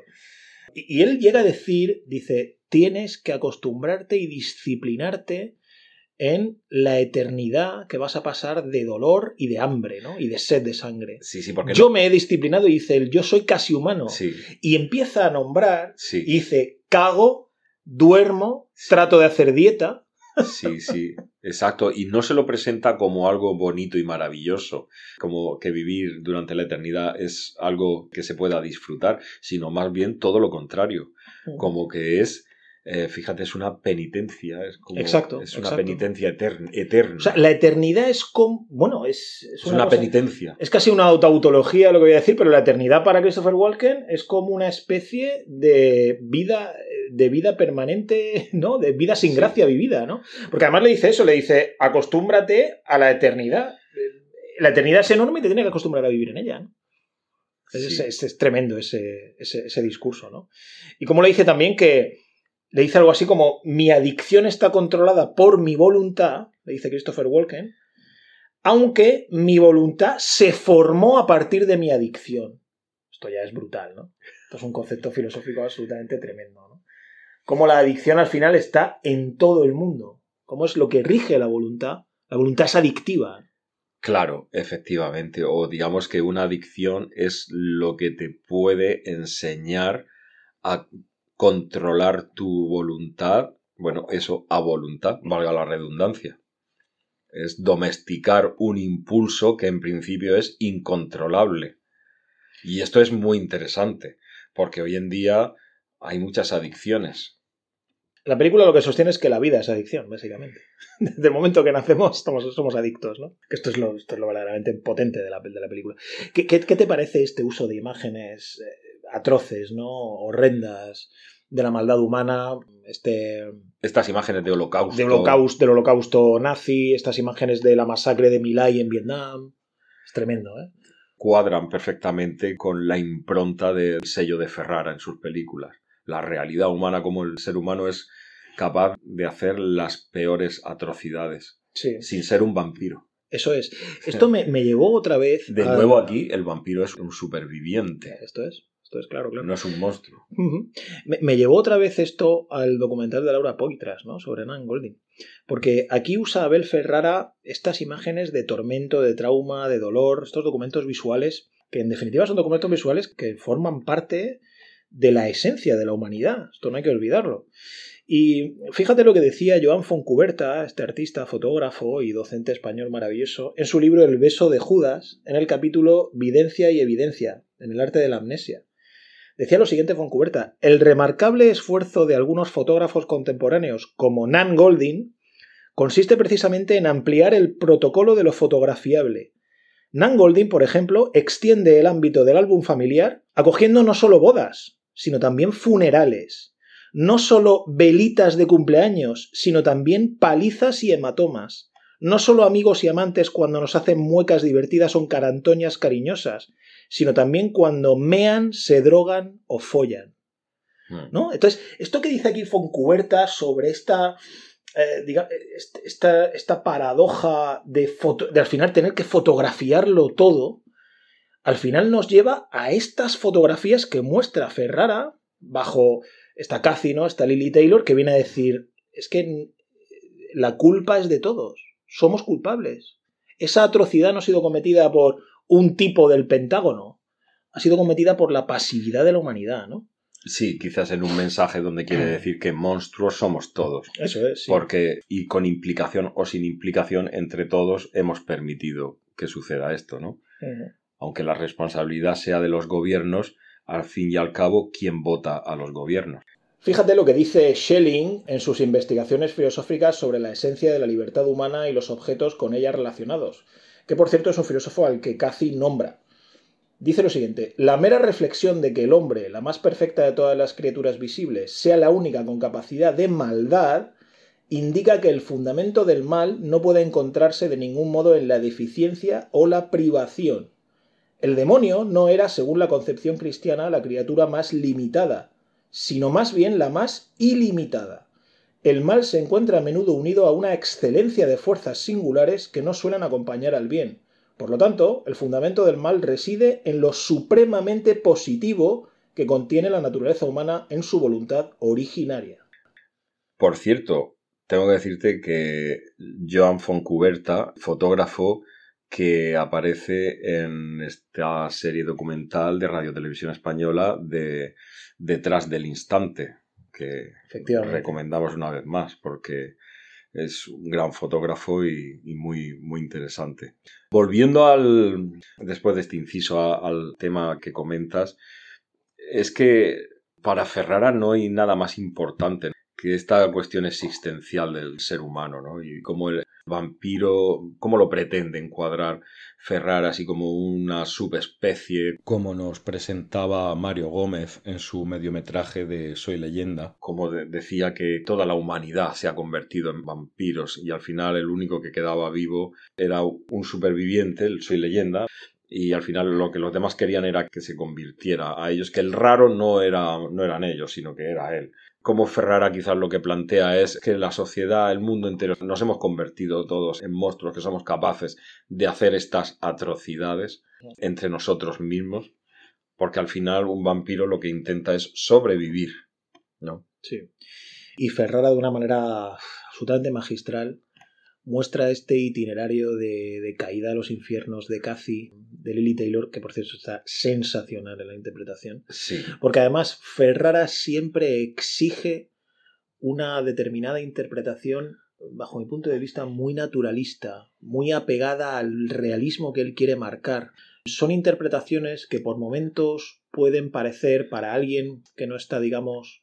Y, y él llega a decir, dice, tienes que acostumbrarte y disciplinarte en la eternidad que vas a pasar de dolor y de hambre, ¿no? Y de sed de sangre. Sí, sí, porque Yo no- me he disciplinado y dice él, yo soy casi humano. Sí, Y empieza a nombrar sí. y dice, cago, duermo, trato de hacer dieta. Sí, sí, exacto. Y no se lo presenta como algo bonito y maravilloso, como que vivir durante la eternidad es algo que se pueda disfrutar, sino más bien todo lo contrario, como que es, eh, fíjate, es una penitencia, es como Exacto, es una exacto. penitencia eterna. eterna. O sea, la eternidad es como... Bueno, es, es es una, una cosa- penitencia. Es casi una autoautología lo que voy a decir, pero la eternidad para Christopher Walken es como una especie de vida, de vida permanente, [LAUGHS] ¿no? De vida sin Sí. gracia vivida, ¿no? Porque además le dice eso, le dice, acostúmbrate a la eternidad. La eternidad es enorme y te tienes que acostumbrar a vivir en ella, ¿no? Sí. es- es tremendo ese, ese, ese discurso, ¿no? Y como le dice también que le dice algo así como mi adicción está controlada por mi voluntad, le dice Christopher Walken, aunque mi voluntad se formó a partir de mi adicción. Esto ya es brutal, ¿no? Esto es un concepto filosófico absolutamente tremendo, ¿no? Cómo la adicción al final está en todo el mundo. Cómo es lo que rige la voluntad. La voluntad es adictiva. Claro, efectivamente. O digamos que una adicción es lo que te puede enseñar a controlar tu voluntad. Bueno, eso a voluntad, valga la redundancia. Es domesticar un impulso que en principio es incontrolable. Y esto es muy interesante, porque hoy en día hay muchas adicciones. La película lo que sostiene es que la vida es adicción, básicamente. [LAUGHS] Desde el momento que nacemos somos, somos adictos, ¿no? Que esto es lo, esto es lo verdaderamente potente de la, de la película. ¿Qué, qué, qué te parece este uso de imágenes eh, atroces, ¿no? Horrendas, de la maldad humana, este Estas imágenes de holocausto. de holocausto, del holocausto nazi, estas imágenes de la masacre de Milay en Vietnam. Es tremendo, ¿eh? cuadran perfectamente con la impronta del sello de Ferrara en sus películas. La realidad humana, como el ser humano es capaz de hacer las peores atrocidades, Sí. sin ser un vampiro. Eso es. Esto me, me llevó otra vez. De a- nuevo aquí, el vampiro es un superviviente, Esto es. Esto es, claro, claro. no es un monstruo. Me llevó otra vez esto al documental de Laura Poitras, ¿no? Sobre Nan Golding. Porque aquí usa Abel Ferrara estas imágenes de tormento, de trauma, de dolor, estos documentos visuales, que en definitiva son documentos visuales que forman parte de la esencia de la humanidad. Esto no hay que olvidarlo. Y fíjate lo que decía Joan Foncuberta, este artista, fotógrafo y docente español maravilloso, en su libro El beso de Judas, en el capítulo Videncia y evidencia, en el arte de la amnesia. Decía lo siguiente Foncuberta, el remarcable esfuerzo de algunos fotógrafos contemporáneos como Nan Goldin consiste precisamente en ampliar el protocolo de lo fotografiable. Nan Goldin, por ejemplo, extiende el ámbito del álbum familiar acogiendo no solo bodas, sino también funerales, no solo velitas de cumpleaños, sino también palizas y hematomas, no solo amigos y amantes cuando nos hacen muecas divertidas o carantoñas cariñosas, sino también cuando mean, se drogan o follan. Mm. ¿no? Entonces, esto que dice aquí Foncuberta sobre esta, eh, diga- est- esta, esta paradoja de, foto- de al final tener que fotografiarlo todo, al final nos lleva a estas fotografías que muestra Ferrara bajo esta Cathy, ¿no? esta Lily Taylor, que viene a decir, es que la culpa es de todos, somos culpables. Esa atrocidad no ha sido cometida por un tipo del Pentágono, ha sido cometida por la pasividad de la humanidad, ¿no? Sí, quizás en un mensaje donde quiere decir que monstruos somos todos. Eso es, sí. Porque, y con implicación o sin implicación, entre todos hemos permitido que suceda esto, ¿no? Aunque la responsabilidad sea de los gobiernos, al fin y al cabo, ¿quién vota a los gobiernos? Fíjate lo que dice Schelling en sus investigaciones filosóficas sobre la esencia de la libertad humana y los objetos con ella relacionados, que por cierto es un filósofo al que Cathy nombra. Dice lo siguiente, la mera reflexión de que el hombre, la más perfecta de todas las criaturas visibles, sea la única con capacidad de maldad, indica que el fundamento del mal no puede encontrarse de ningún modo en la deficiencia o la privación. El demonio no era, según la concepción cristiana, la criatura más limitada, sino más bien la más ilimitada. El mal se encuentra a menudo unido a una excelencia de fuerzas singulares que no suelen acompañar al bien. Por lo tanto, el fundamento del mal reside en lo supremamente positivo que contiene la naturaleza humana en su voluntad originaria. Por cierto, tengo que decirte que Joan Foncuberta, fotógrafo que aparece en esta serie documental de Radio Televisión Española de Detrás del Instante, que recomendamos una vez más porque es un gran fotógrafo y, y muy, muy interesante. Volviendo al, después de este inciso a- al tema que comentas, es que para Ferrara no hay nada más importante que esta cuestión existencial del ser humano, ¿no? Y cómo el vampiro, cómo lo pretende encuadrar Ferrara así como una subespecie, Como nos presentaba Mario Gómez en su mediometraje de Soy leyenda. como de- decía que toda la humanidad se ha convertido en vampiros y al final el único que quedaba vivo era un superviviente, el Soy leyenda, y al final lo que los demás querían era que se convirtiera a ellos, que el raro no, era, no eran ellos, sino que era él. Como Ferrara quizás lo que plantea es que la sociedad, el mundo entero, nos hemos convertido todos en monstruos que somos capaces de hacer estas atrocidades entre nosotros mismos, porque al final un vampiro lo que intenta es sobrevivir, ¿no? Sí. Y Ferrara, de una manera absolutamente magistral, muestra este itinerario de, de caída a los infiernos de Cathy, de Lily Taylor, que por cierto está sensacional en la interpretación. Sí. Porque además Ferrara siempre exige una determinada interpretación, bajo mi punto de vista, muy naturalista, muy apegada al realismo que él quiere marcar. Son interpretaciones que por momentos pueden parecer para alguien que no está, digamos,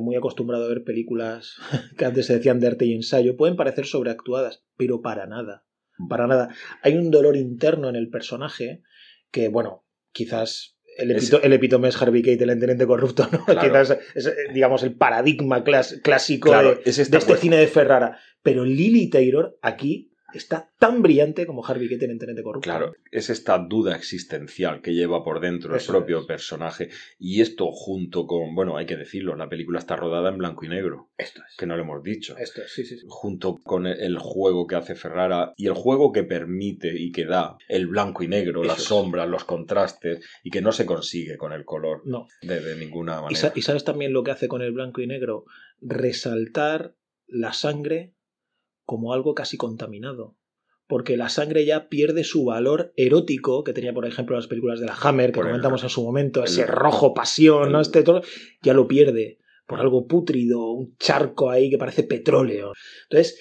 muy acostumbrado a ver películas [LAUGHS] que antes se decían de arte y ensayo, pueden parecer sobreactuadas, pero para nada. Para nada. Hay un dolor interno en el personaje que, bueno, quizás el, epito- el epítome es Harvey Keitel en Tenente Corrupto, ¿no? [LAUGHS] Claro. Quizás es, eh, digamos, el paradigma clas- clásico Claro, de, es de esta este cine de Ferrara. Pero Lily Taylor aquí está tan brillante como Harvey Keitel en Tenente Corrupto. Claro, es esta duda existencial que lleva por dentro Eso el propio es. personaje. Y esto junto con, bueno, hay que decirlo, la película está rodada en blanco y negro, Esto es. que no lo hemos dicho. Esto es, sí, sí, sí. Junto con el- juego que hace Ferrara y el juego que permite y que da el blanco y negro, Eso las es. sombras, los contrastes, y que no se consigue con el color No. de, de ninguna manera. y sabes también lo que hace con el blanco y negro? Resaltar la sangre como algo casi contaminado. Porque la sangre ya pierde su valor erótico que tenía, por ejemplo, las películas de la Hammer, que Por el- comentamos en su momento, el- ese rojo pasión, ¿no? Este todo, ya lo pierde por algo pútrido, un charco ahí que parece petróleo. Entonces,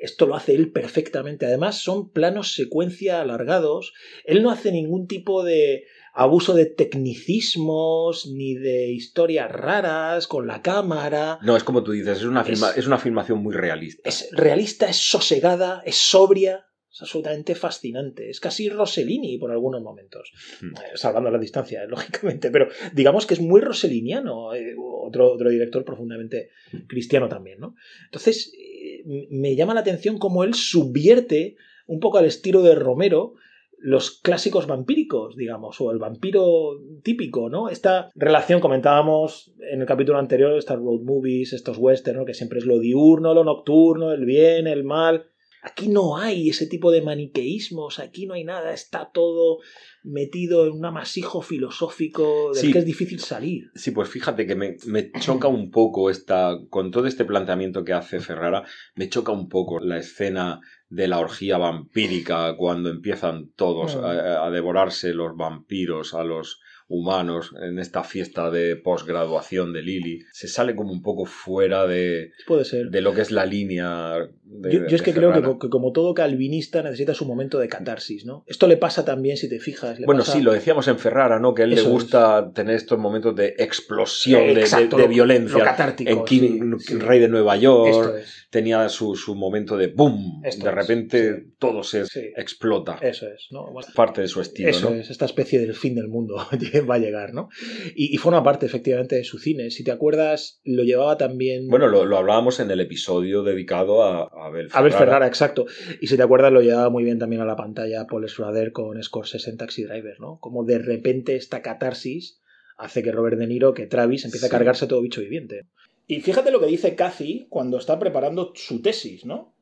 esto lo hace él perfectamente. Además, son planos secuencia alargados. Él no hace ningún tipo de abuso de tecnicismos ni de historias raras con la cámara. No, es como tú dices, es una, filma- Es- es una filmación muy realista. Es realista, es sosegada, es sobria. Es absolutamente fascinante. Es casi Rossellini por algunos momentos. Hmm. Eh, Salvando la distancia, [LAUGHS] lógicamente. Pero digamos que es muy rosselliniano. eh, otro, otro director profundamente cristiano también, ¿no? Entonces, eh, me llama la atención cómo él subvierte un poco al estilo de Romero los clásicos vampíricos, digamos, o el vampiro típico, ¿no? Esta relación, comentábamos en el capítulo anterior, estas road movies, estos western, ¿no? que siempre es lo diurno, lo nocturno, el bien, el mal. Aquí no hay ese tipo de maniqueísmos, aquí no hay nada, está todo metido en un amasijo filosófico del Sí. que es difícil salir. Sí, pues fíjate que me, me choca un poco esta, con todo este planteamiento que hace Ferrara, me choca un poco la escena de la orgía vampírica cuando empiezan todos a, a devorarse los vampiros a los humanos en esta fiesta de posgraduación de Lily. Se sale como un poco fuera de, Puede ser. de lo que es la línea de Yo, yo es que creo que, como todo calvinista necesita su momento de catarsis, ¿no? Esto le pasa también, si te fijas. le Bueno, pasa- sí, lo decíamos en Ferrara, ¿no? Que a él Eso le es. gusta tener estos momentos de explosión, de- Exacto, violencia. lo catártico, en King, sí, sí. Rey de Nueva York, es. tenía su, su momento de boom. Esto de es, repente sí. todo se explota. Eso es, ¿no? Bueno, Parte de su estilo, Eso ¿no? es, esta especie del fin del mundo [LAUGHS] [LAUGHS] va a llegar, ¿no? Y, y forma parte, efectivamente, de su cine. Si te acuerdas, lo llevaba también... Bueno, lo, lo hablábamos en el episodio dedicado a, a Abel Ferrara. Abel Ferrara, exacto. Y si te acuerdas, lo llevaba muy bien también a la pantalla Paul Schrader con Scorsese en Taxi Driver, ¿no? Como de repente esta catarsis hace que Robert De Niro, que Travis, empiece Sí. a cargarse a todo bicho viviente. Y fíjate lo que dice Cathy cuando está preparando su tesis, ¿no?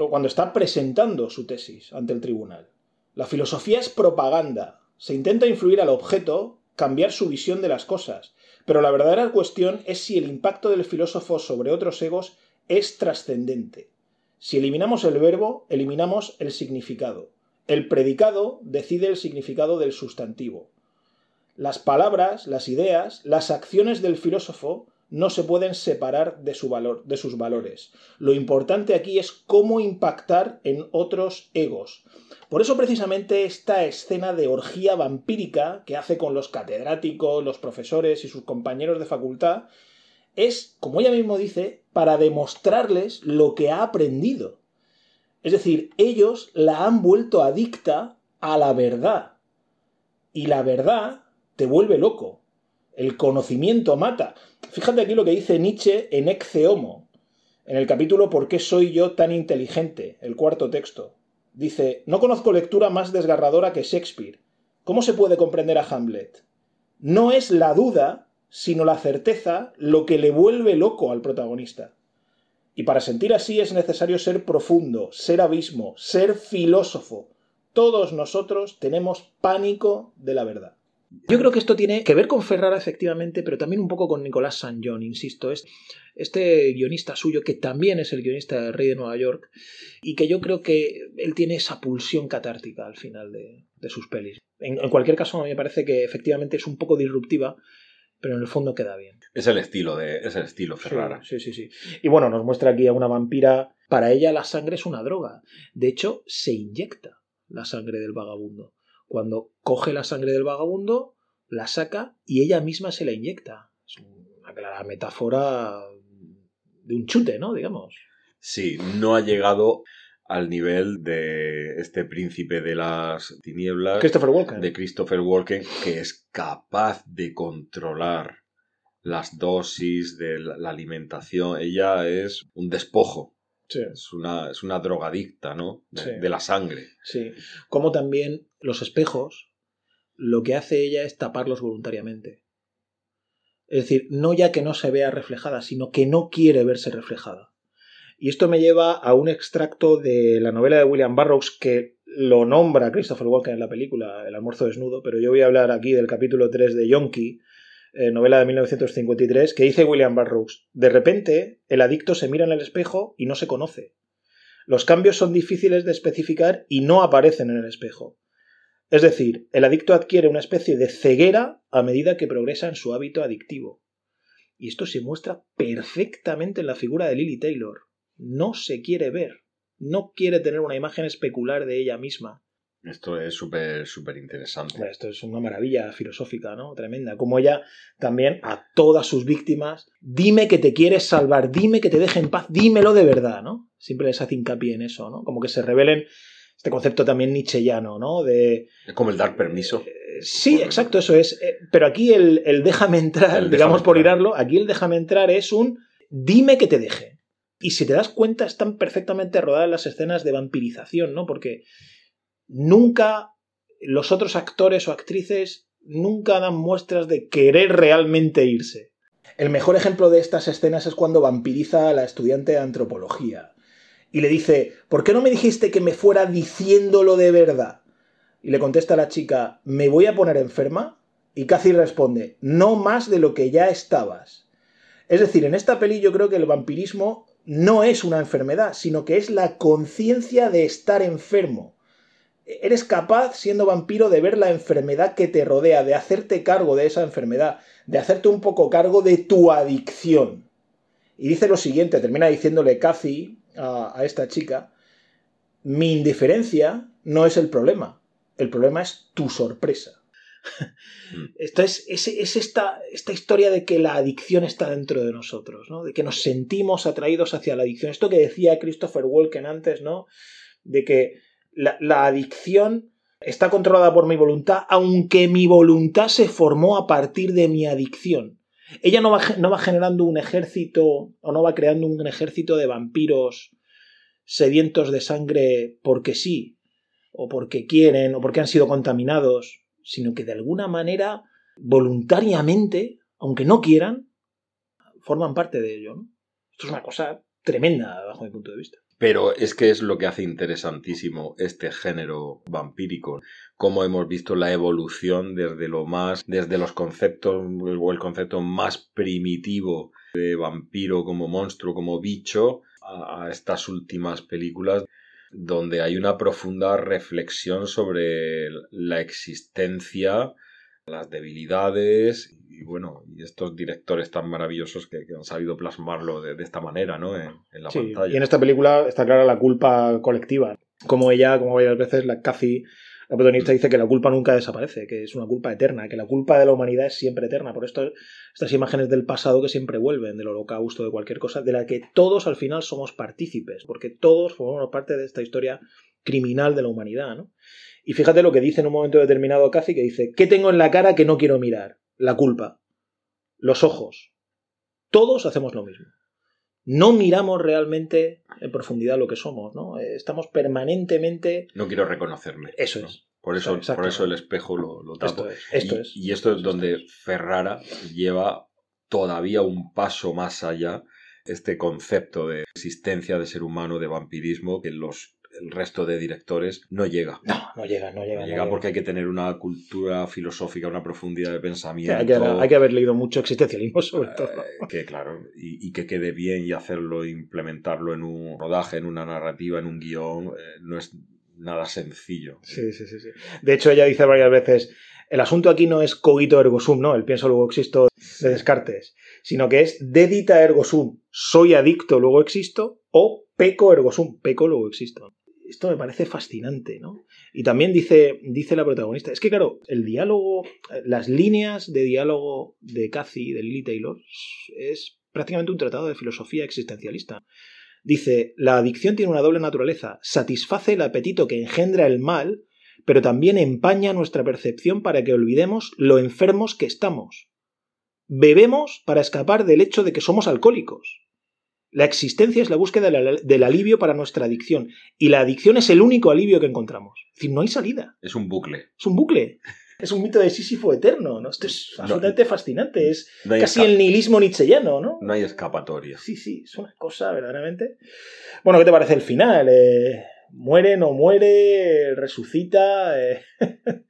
O cuando está presentando su tesis ante el tribunal. La filosofía es propaganda. Se intenta influir al objeto, cambiar su visión de las cosas. Pero la verdadera cuestión es si el impacto del filósofo sobre otros egos es trascendente. Si eliminamos el verbo, eliminamos el significado. El predicado decide el significado del sustantivo. Las palabras, las ideas, las acciones del filósofo no se pueden separar de, su valor, de sus valores. Lo importante aquí es cómo impactar en otros egos. Por eso precisamente esta escena de orgía vampírica que hace con los catedráticos, los profesores y sus compañeros de facultad es, como ella mismo dice, para demostrarles lo que ha aprendido. Es decir, ellos la han vuelto adicta a la verdad. Y la verdad te vuelve loco. El conocimiento mata. Fíjate aquí lo que dice Nietzsche en Ecce Homo, en el capítulo ¿Por qué soy yo tan inteligente? El cuarto texto. Dice, no conozco lectura más desgarradora que Shakespeare. ¿Cómo se puede comprender a Hamlet? No es la duda, sino la certeza, lo que le vuelve loco al protagonista. Y para sentir así es necesario ser profundo, ser abismo, ser filósofo. Todos nosotros tenemos pánico de la verdad. Yo creo que esto tiene que ver con Ferrara, efectivamente, pero también un poco con Nicolás San John, insisto. Es este guionista suyo, que también es el guionista del Rey de Nueva York, y que yo creo que él tiene esa pulsión catártica al final de, de sus pelis. En, en cualquier caso, a mí me parece que efectivamente es un poco disruptiva, pero en el fondo queda bien. Es el estilo de, es el estilo Ferrara. Sí, sí, sí, sí. Y bueno, nos muestra aquí a una vampira. Para ella la sangre es una droga. De hecho, se inyecta la sangre del vagabundo. Cuando coge la sangre del vagabundo, la saca y ella misma se la inyecta. Es una clara metáfora de un chute, ¿no? Digamos. Sí, no ha llegado al nivel de este príncipe de las tinieblas, Christopher Walken. de Christopher Walken, que es capaz de controlar las dosis de la alimentación. Ella es un despojo, Sí, es una, es una drogadicta, ¿no? De, Sí. de la sangre. sí. Como también los espejos, lo que hace ella es taparlos voluntariamente. Es decir, no ya que no se vea reflejada, sino que no quiere verse reflejada. Y esto me lleva a un extracto de la novela de William Burroughs que lo nombra Christopher Walken en la película El almuerzo desnudo, pero yo voy a hablar aquí del capítulo 3 de Yonki, eh, novela de 1953, que dice William Burroughs, de repente el adicto se mira en el espejo y no se conoce. Los cambios son difíciles de especificar y no aparecen en el espejo. Es decir, el adicto adquiere una especie de ceguera a medida que progresa en su hábito adictivo. Y esto se muestra perfectamente en la figura de Lily Taylor. No se quiere ver, no quiere tener una imagen especular de ella misma. Esto es súper, súper interesante. Esto es una maravilla filosófica, ¿no? Tremenda. Como ella también a todas sus víctimas, dime que te quieres salvar, dime que te deje en paz, dímelo de verdad, ¿no? Siempre les hace hincapié en eso, ¿no? Como que se revelen este concepto también nietzscheyano, ¿no? De, Es como el dar permiso. Eh, Sí, exacto, eso es. Eh, Pero aquí el, el déjame entrar, El digamos déjame por entrar. irarlo, aquí el déjame entrar es un dime que te deje. Y si te das cuenta, están perfectamente rodadas las escenas de vampirización, ¿no? Porque nunca los otros actores o actrices nunca dan muestras de querer realmente irse. El mejor ejemplo de estas escenas es cuando vampiriza a la estudiante de antropología y le dice, ¿por qué no me dijiste que me fuera diciéndolo de verdad? Y le contesta la chica, ¿me voy a poner enferma? Y Cathy responde, no más de lo que ya estabas. Es decir, en esta peli yo creo que el vampirismo no es una enfermedad, sino que es la conciencia de estar enfermo. Eres capaz, siendo vampiro, de ver la enfermedad que te rodea, de hacerte cargo de esa enfermedad, de hacerte un poco cargo de tu adicción. Y dice lo siguiente, termina diciéndole Cathy a, a esta chica, mi indiferencia no es el problema, el problema es tu sorpresa. [LAUGHS] Esto es, es, es esta, esta historia de que la adicción está dentro de nosotros, ¿no? de que nos sentimos atraídos hacia la adicción. Esto que decía Christopher Walken antes, ¿no? de que la, adicción está controlada por mi voluntad, aunque mi voluntad se formó a partir de mi adicción. Ella no va, no va generando un ejército o no va creando un ejército de vampiros sedientos de sangre porque sí, o porque quieren, o porque han sido contaminados, sino que de alguna manera, voluntariamente, aunque no quieran, forman parte de ello. ¿no? Esto es una cosa tremenda bajo mi punto de vista. Pero es que es lo que hace interesantísimo este género vampírico. Cómo hemos visto la evolución desde lo más, desde los conceptos, o el concepto más primitivo de vampiro como monstruo, como bicho, a, a estas últimas películas donde hay una profunda reflexión sobre la existencia, las debilidades y bueno, y estos directores tan maravillosos que, que han sabido plasmarlo de, de esta manera, ¿no? En, en la Sí, pantalla. y en esta película está clara la culpa colectiva. Como ella, como varias veces, la Cathy, la protagonista, dice que la culpa nunca desaparece, que es una culpa eterna, que la culpa de la humanidad es siempre eterna. Por esto, estas imágenes del pasado que siempre vuelven, del holocausto, de cualquier cosa, de la que todos al final somos partícipes, porque todos formamos parte de esta historia criminal de la humanidad, ¿no? Y fíjate lo que dice en un momento determinado Cathy, que dice, ¿qué tengo en la cara que no quiero mirar? La culpa. Los ojos. Todos hacemos lo mismo no miramos realmente en profundidad lo que somos, ¿no? Eh, Estamos permanentemente... No quiero reconocerme. Eso ¿no? es. Por eso, por eso el espejo lo, lo tapo. Esto es. Esto y, es. y esto es donde. Ferrara lleva todavía un paso más allá este concepto de existencia de ser humano, de vampirismo, que los, el resto de directores no llega. No, no llega, no llega. No no llega llega. porque hay que tener una cultura filosófica, una profundidad de pensamiento. hay, que, hay que haber leído mucho existencialismo sobre todo. Eh, que claro, y, y que quede bien y hacerlo, implementarlo en un rodaje, en una narrativa, en un guion, eh, no es nada sencillo. Sí, sí, sí, sí. De hecho, ella dice varias veces, el asunto aquí no es cogito ergo sum, ¿no? El pienso luego existo de Descartes, sino que es dedita ergo sum, soy adicto, luego existo, o peco ergo sum, peco, luego existo. Esto me parece fascinante, ¿no? Y también dice, dice la protagonista, es que claro, el diálogo, las líneas de diálogo de Cathy, de Lily Taylor, es prácticamente un tratado de filosofía existencialista. Dice, la adicción tiene una doble naturaleza. Satisface el apetito que engendra el mal, pero también empaña nuestra percepción para que olvidemos lo enfermos que estamos. Bebemos para escapar del hecho de que somos alcohólicos. La existencia es la búsqueda del, alivio para nuestra adicción, y la adicción es el único alivio que encontramos. Es decir, no hay salida. Es un bucle. Es un bucle. Es un mito de Sísifo eterno, ¿no? Esto es absolutamente fascinante. Es No casi el nihilismo nietzscheyano, ¿no? no hay escapatoria. Sí, sí, es una cosa verdaderamente. Bueno, ¿qué te parece el final? Eh, muere, no muere, resucita. eh. [LAUGHS]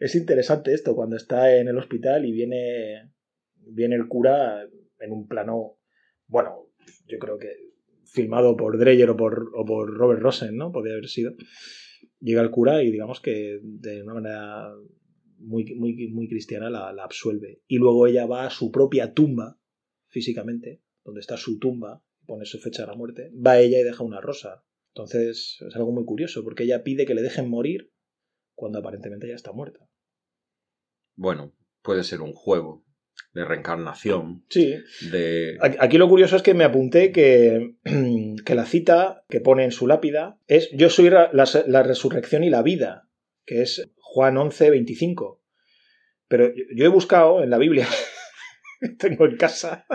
es interesante esto cuando está en el hospital y viene, viene el cura en un plano, bueno, yo creo que filmado por Dreyer o por, o por Robert Rosen, ¿no? Podría haber sido. Llega el cura y digamos que de una manera muy, muy, muy cristiana la, la absuelve. Y luego ella va a su propia tumba, físicamente, donde está su tumba, pone su fecha de la muerte, va ella y deja una rosa. Entonces es algo muy curioso, porque ella pide que le dejen morir cuando aparentemente ya está muerta. Bueno, puede ser un juego de reencarnación, Sí. de... Aquí lo curioso es que me apunté que, [CLEARS THROAT] que la cita que pone en su lápida es Yo soy la, la- la resurrección y la vida, que es Juan 11, 25. Pero yo- he buscado en la Biblia, [LAUGHS] tengo en casa.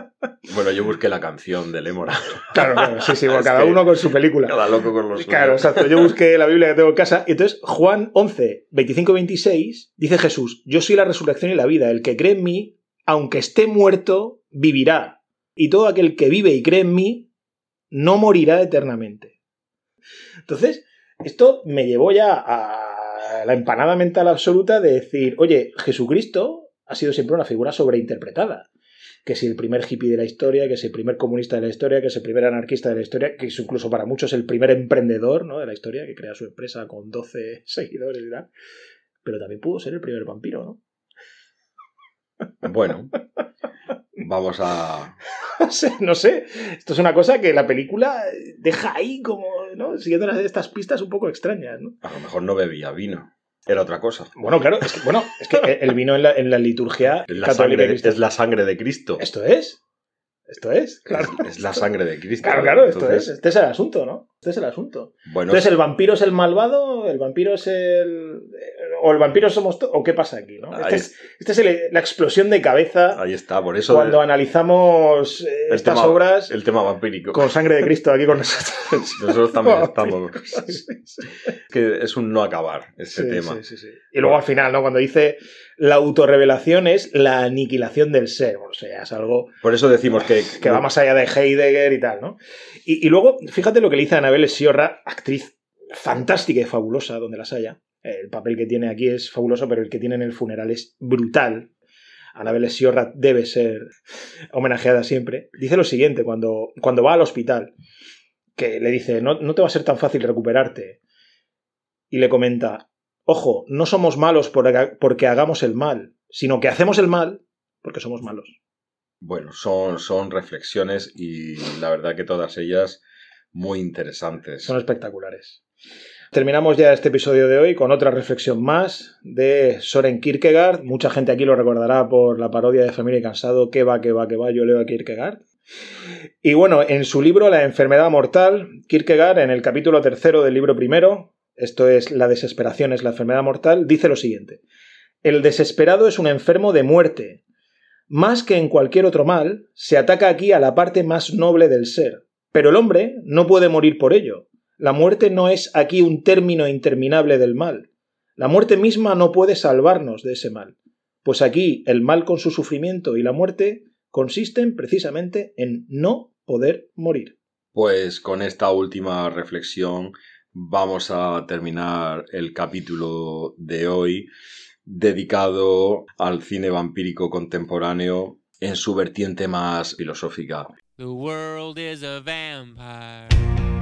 Bueno, yo busqué la canción de Lemora. Claro, claro, sí, sí, [LAUGHS] bueno, cada uno con su película. Cada loco con los Claro, exacto. Yo busqué la Biblia que tengo en casa. Y entonces, Juan 11, 25 26, dice Jesús: Yo soy la resurrección y la vida. El que cree en mí, aunque esté muerto, vivirá. Y todo aquel que vive y cree en mí, no morirá eternamente. Entonces, esto me llevó ya a la empanada mental absoluta de decir: Oye, Jesucristo ha sido siempre una figura sobreinterpretada que si el primer hippie de la historia, que si el primer comunista de la historia, que si el primer anarquista de la historia, que es incluso para muchos el primer emprendedor ¿no? de la historia, que crea su empresa con 12 [LAUGHS] seguidores y tal. Pero también pudo ser el primer vampiro, ¿no? Bueno, vamos a... [LAUGHS] No sé, no sé. Esto es una cosa que la película deja ahí como, ¿no? Siguiendo estas pistas un poco extrañas, ¿no? A lo mejor no bebía vino. Era otra cosa. Bueno, claro, es que, bueno, es que el vino en la, en la liturgia Es la, católica sangre, y cristiana- es la sangre de Cristo. Esto es. Esto es, claro. Es, es la sangre de Cristo. Claro, claro, esto Entonces, es. Este es el asunto, ¿no? Este es el asunto. Bueno, Entonces, ¿el vampiro es el malvado? ¿El vampiro es el. ¿O el vampiro somos todos? ¿O qué pasa aquí? ¿no? Este es, este es el- la explosión de cabeza ahí está. Por eso cuando analizamos eh, estas tema- obras el tema vampírico. con sangre de Cristo aquí con nosotros. [LAUGHS] Nosotros también [LAUGHS] estamos. Que es un no acabar sí, tema. sí, sí, sí. Y luego al final, ¿no? Cuando dice la autorrevelación es la aniquilación del ser. O sea, es algo Por eso decimos que, [LAUGHS] que va más allá de Heidegger y tal, ¿no? Y, y luego, fíjate lo que le dice a Anabel Sciorra, actriz fantástica y fabulosa, donde las haya. El papel que tiene aquí es fabuloso, pero el que tiene en el funeral es brutal. Anabel Sciorra debe ser homenajeada siempre. Dice lo siguiente, cuando, cuando va al hospital, que le dice, no, no te va a ser tan fácil recuperarte. Y le comenta, ojo, no somos malos porque hagamos el mal, sino que hacemos el mal porque somos malos. Bueno, son, son reflexiones y la verdad que todas ellas muy interesantes. Son espectaculares. Terminamos ya este episodio de hoy con otra reflexión más de Soren Kierkegaard. Mucha gente aquí lo recordará por la parodia de Familia y Cansado, que va, que va, que va, yo leo a Kierkegaard. Y bueno, en su libro La enfermedad mortal, Kierkegaard, en el capítulo tercero del libro primero, esto es La desesperación es la enfermedad mortal, dice lo siguiente. El desesperado es un enfermo de muerte. Más que en cualquier otro mal, se ataca aquí a la parte más noble del ser. Pero el hombre no puede morir por ello. La muerte no es aquí un término interminable del mal. La muerte misma no puede salvarnos de ese mal. Pues aquí el mal con su sufrimiento y la muerte consisten precisamente en no poder morir. Pues con esta última reflexión vamos a terminar el capítulo de hoy dedicado al cine vampírico contemporáneo en su vertiente más filosófica. The world is a vampire.